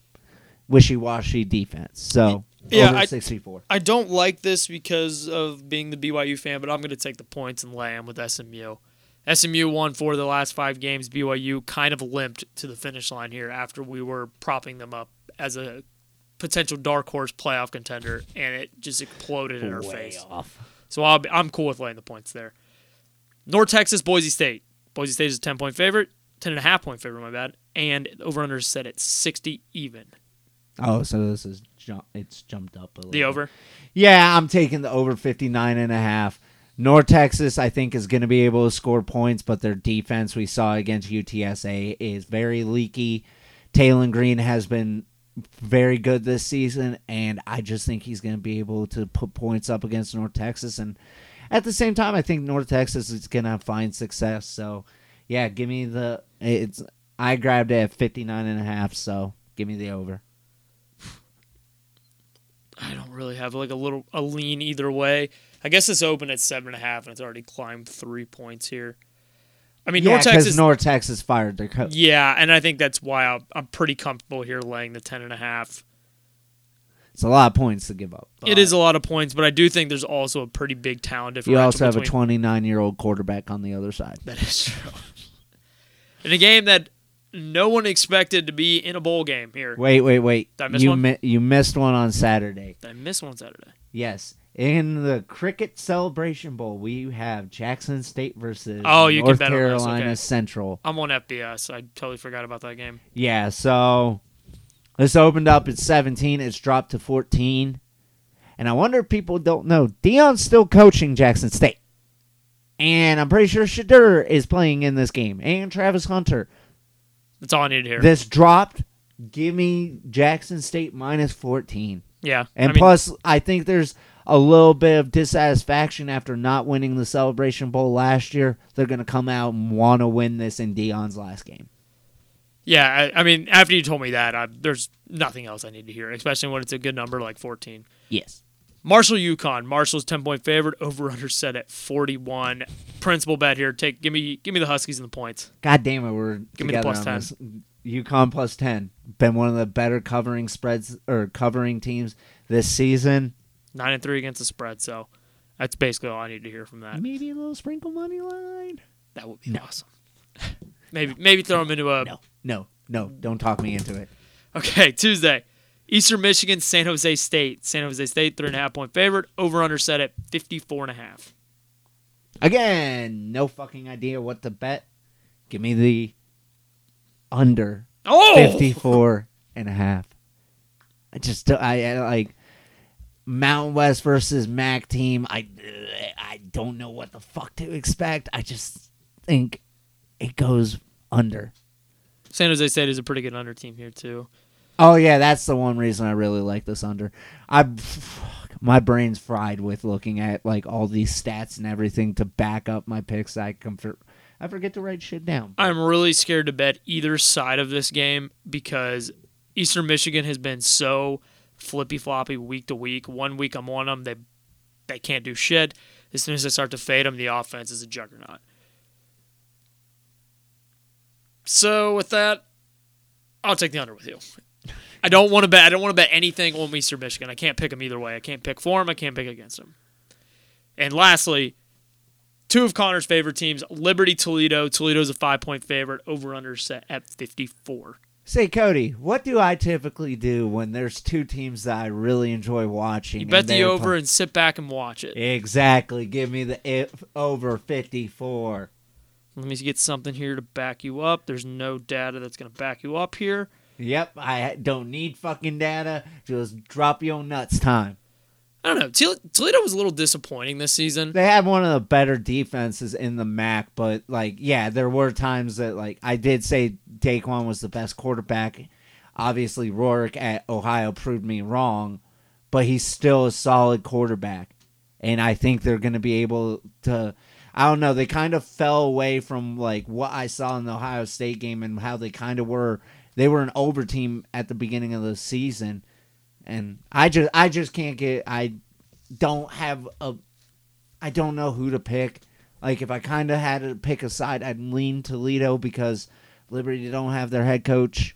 Speaker 6: wishy-washy defense. So,
Speaker 5: Yeah, I-
Speaker 6: 64.
Speaker 5: I don't like this because of being the BYU fan, but I'm going to take the points and lay them with SMU. SMU won four of the last five games. BYU kind of limped to the finish line here after we were propping them up as a potential dark horse playoff contender, and it just exploded in our face.
Speaker 6: off.
Speaker 5: So I'll be, I'm cool with laying the points there. North Texas, Boise State. Boise State is a 10 point favorite, 10 and a half point favorite, my bad, and over under is set at 60 even.
Speaker 6: Oh, so this is jump. It's jumped up a little.
Speaker 5: The over.
Speaker 6: Yeah, I'm taking the over 59 and a half. North Texas, I think, is going to be able to score points, but their defense we saw against UTSA is very leaky. Taylen Green has been very good this season, and I just think he's going to be able to put points up against North Texas. And at the same time, I think North Texas is going to find success. So, yeah, give me the. It's I grabbed it at 59 and a half, so give me the over.
Speaker 5: I don't really have like a little a lean either way. I guess it's open at seven and a half, and it's already climbed three points here. I mean,
Speaker 6: Yeah,
Speaker 5: North Texas.
Speaker 6: North Texas fired their coach.
Speaker 5: yeah, and I think that's why I'm, I'm pretty comfortable here laying the ten and a half.
Speaker 6: It's a lot of points to give up.
Speaker 5: It is a lot of points, but I do think there's also a pretty big talent
Speaker 6: if
Speaker 5: You
Speaker 6: also have a 29 year old quarterback on the other side.
Speaker 5: That is true. In a game that no one expected to be in a bowl game here.
Speaker 6: Wait, wait, wait.
Speaker 5: Did I miss
Speaker 6: you
Speaker 5: one?
Speaker 6: mi- you missed one on Saturday.
Speaker 5: I missed one Saturday.
Speaker 6: Yes, in the Cricket Celebration Bowl, we have Jackson State versus
Speaker 5: Oh, you can
Speaker 6: North
Speaker 5: bet
Speaker 6: Carolina
Speaker 5: okay.
Speaker 6: Central.
Speaker 5: I'm on FBS. I totally forgot about that game.
Speaker 6: Yeah, so this opened up at 17. It's dropped to 14. And I wonder if people don't know. Deion's still coaching Jackson State. And I'm pretty sure Shedeur is playing in this game. And Travis Hunter.
Speaker 5: That's all I need to hear.
Speaker 6: This dropped. Give me Jackson State minus 14.
Speaker 5: yeah.
Speaker 6: And
Speaker 5: I mean,
Speaker 6: plus, I think there's a little bit of dissatisfaction after not winning the Celebration Bowl last year. They're going to come out and want to win this in Deion's last game.
Speaker 5: Yeah, I, I mean, after you told me that, I, there's nothing else I need to hear, especially when it's a good number like 14.
Speaker 6: Yes.
Speaker 5: Marshall UConn. Marshall's 10 point favorite. Over under set at 41. Principal bet here. Take give me give me the Huskies and the points.
Speaker 6: God damn it, we're
Speaker 5: Give me the plus
Speaker 6: on
Speaker 5: 10.
Speaker 6: this. UConn plus 10. Been one of the better covering spreads or covering teams this season.
Speaker 5: Nine and three against the spread. So that's basically all I need to hear from that.
Speaker 6: Maybe a little sprinkle money line.
Speaker 5: That would be awesome. [laughs] maybe maybe throw them into a
Speaker 6: No, no, no. Don't talk me into it.
Speaker 5: Okay, Tuesday. Eastern Michigan, San Jose State. San Jose State, three and a half point favorite. Over under set at 54 and a half.
Speaker 6: Again, no fucking idea what to bet. Give me the under
Speaker 5: Oh!
Speaker 6: 54 and a half. I just I, I like Mountain West versus MAC team. I I don't know what the fuck to expect. I just think it goes under.
Speaker 5: San Jose State is a pretty good under team here, too.
Speaker 6: Oh yeah, that's the one reason I really like this under. I my brain's fried with looking at like all these stats and everything to back up my picks. I comfort I forget to write shit down.
Speaker 5: I'm really scared to bet either side of this game because Eastern Michigan has been so flippy floppy week to week. One week I'm on them, they they can't do shit. As soon as I start to fade them, the offense is a juggernaut. So with that, I'll take the under with you. I don't want to bet. I don't want to bet anything on Eastern Michigan. I can't pick them either way. I can't pick for them. I can't pick against them. And lastly, two of Connor's favorite teams: Liberty, Toledo. Toledo's a five-point favorite. Over/under set at fifty-four.
Speaker 6: Say, Cody, what do I typically do when there's two teams that I really enjoy watching?
Speaker 5: You bet the over
Speaker 6: play-
Speaker 5: and sit back and watch it.
Speaker 6: Exactly. Give me the if over 54.
Speaker 5: Let me get something here to back you up. There's no data that's going to back you up here.
Speaker 6: Yep, I don't need fucking data. Just drop your nuts time.
Speaker 5: I don't know. Toledo was a little disappointing this season.
Speaker 6: They have one of the better defenses in the MAC, but like, yeah, there were times that like I did say Dequan was the best quarterback. Obviously, Rourke at Ohio proved me wrong, but he's still a solid quarterback, and I think they're going to be able to. I don't know. They kind of fell away from like what I saw in the Ohio State game and how they kind of were. They were an over team at the beginning of the season, and I just I just can't get. I don't have a I don't know who to pick. Like if I kind of had to pick a side, I'd lean Toledo because Liberty don't have their head coach.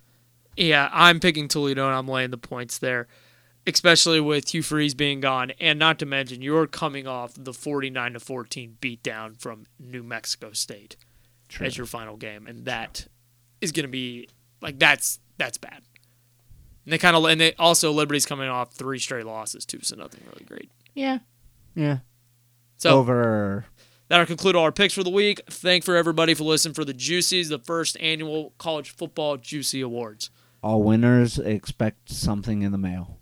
Speaker 5: Yeah, I'm picking Toledo and I'm laying the points there, especially with Hugh Freeze being gone, and not to mention you're coming off the 49 to 14 beatdown from New Mexico State as your final game, and that is going to be like that's that's bad. And they kind of and they also Liberty's coming off three straight losses too, so nothing really great.
Speaker 6: Yeah, yeah.
Speaker 5: So
Speaker 6: Over.
Speaker 5: That'll conclude all our picks for the week. Thank for everybody for listening for the Juicies, the first annual college football Juicy Awards.
Speaker 6: All winners expect something in the mail.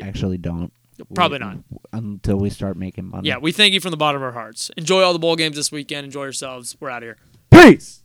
Speaker 6: Actually, don't.
Speaker 5: Probably
Speaker 6: We-
Speaker 5: not.
Speaker 6: until we start making money.
Speaker 5: Yeah, we thank you from the bottom of our hearts. Enjoy all the bowl games this weekend. Enjoy yourselves. We're out of here.
Speaker 6: Peace.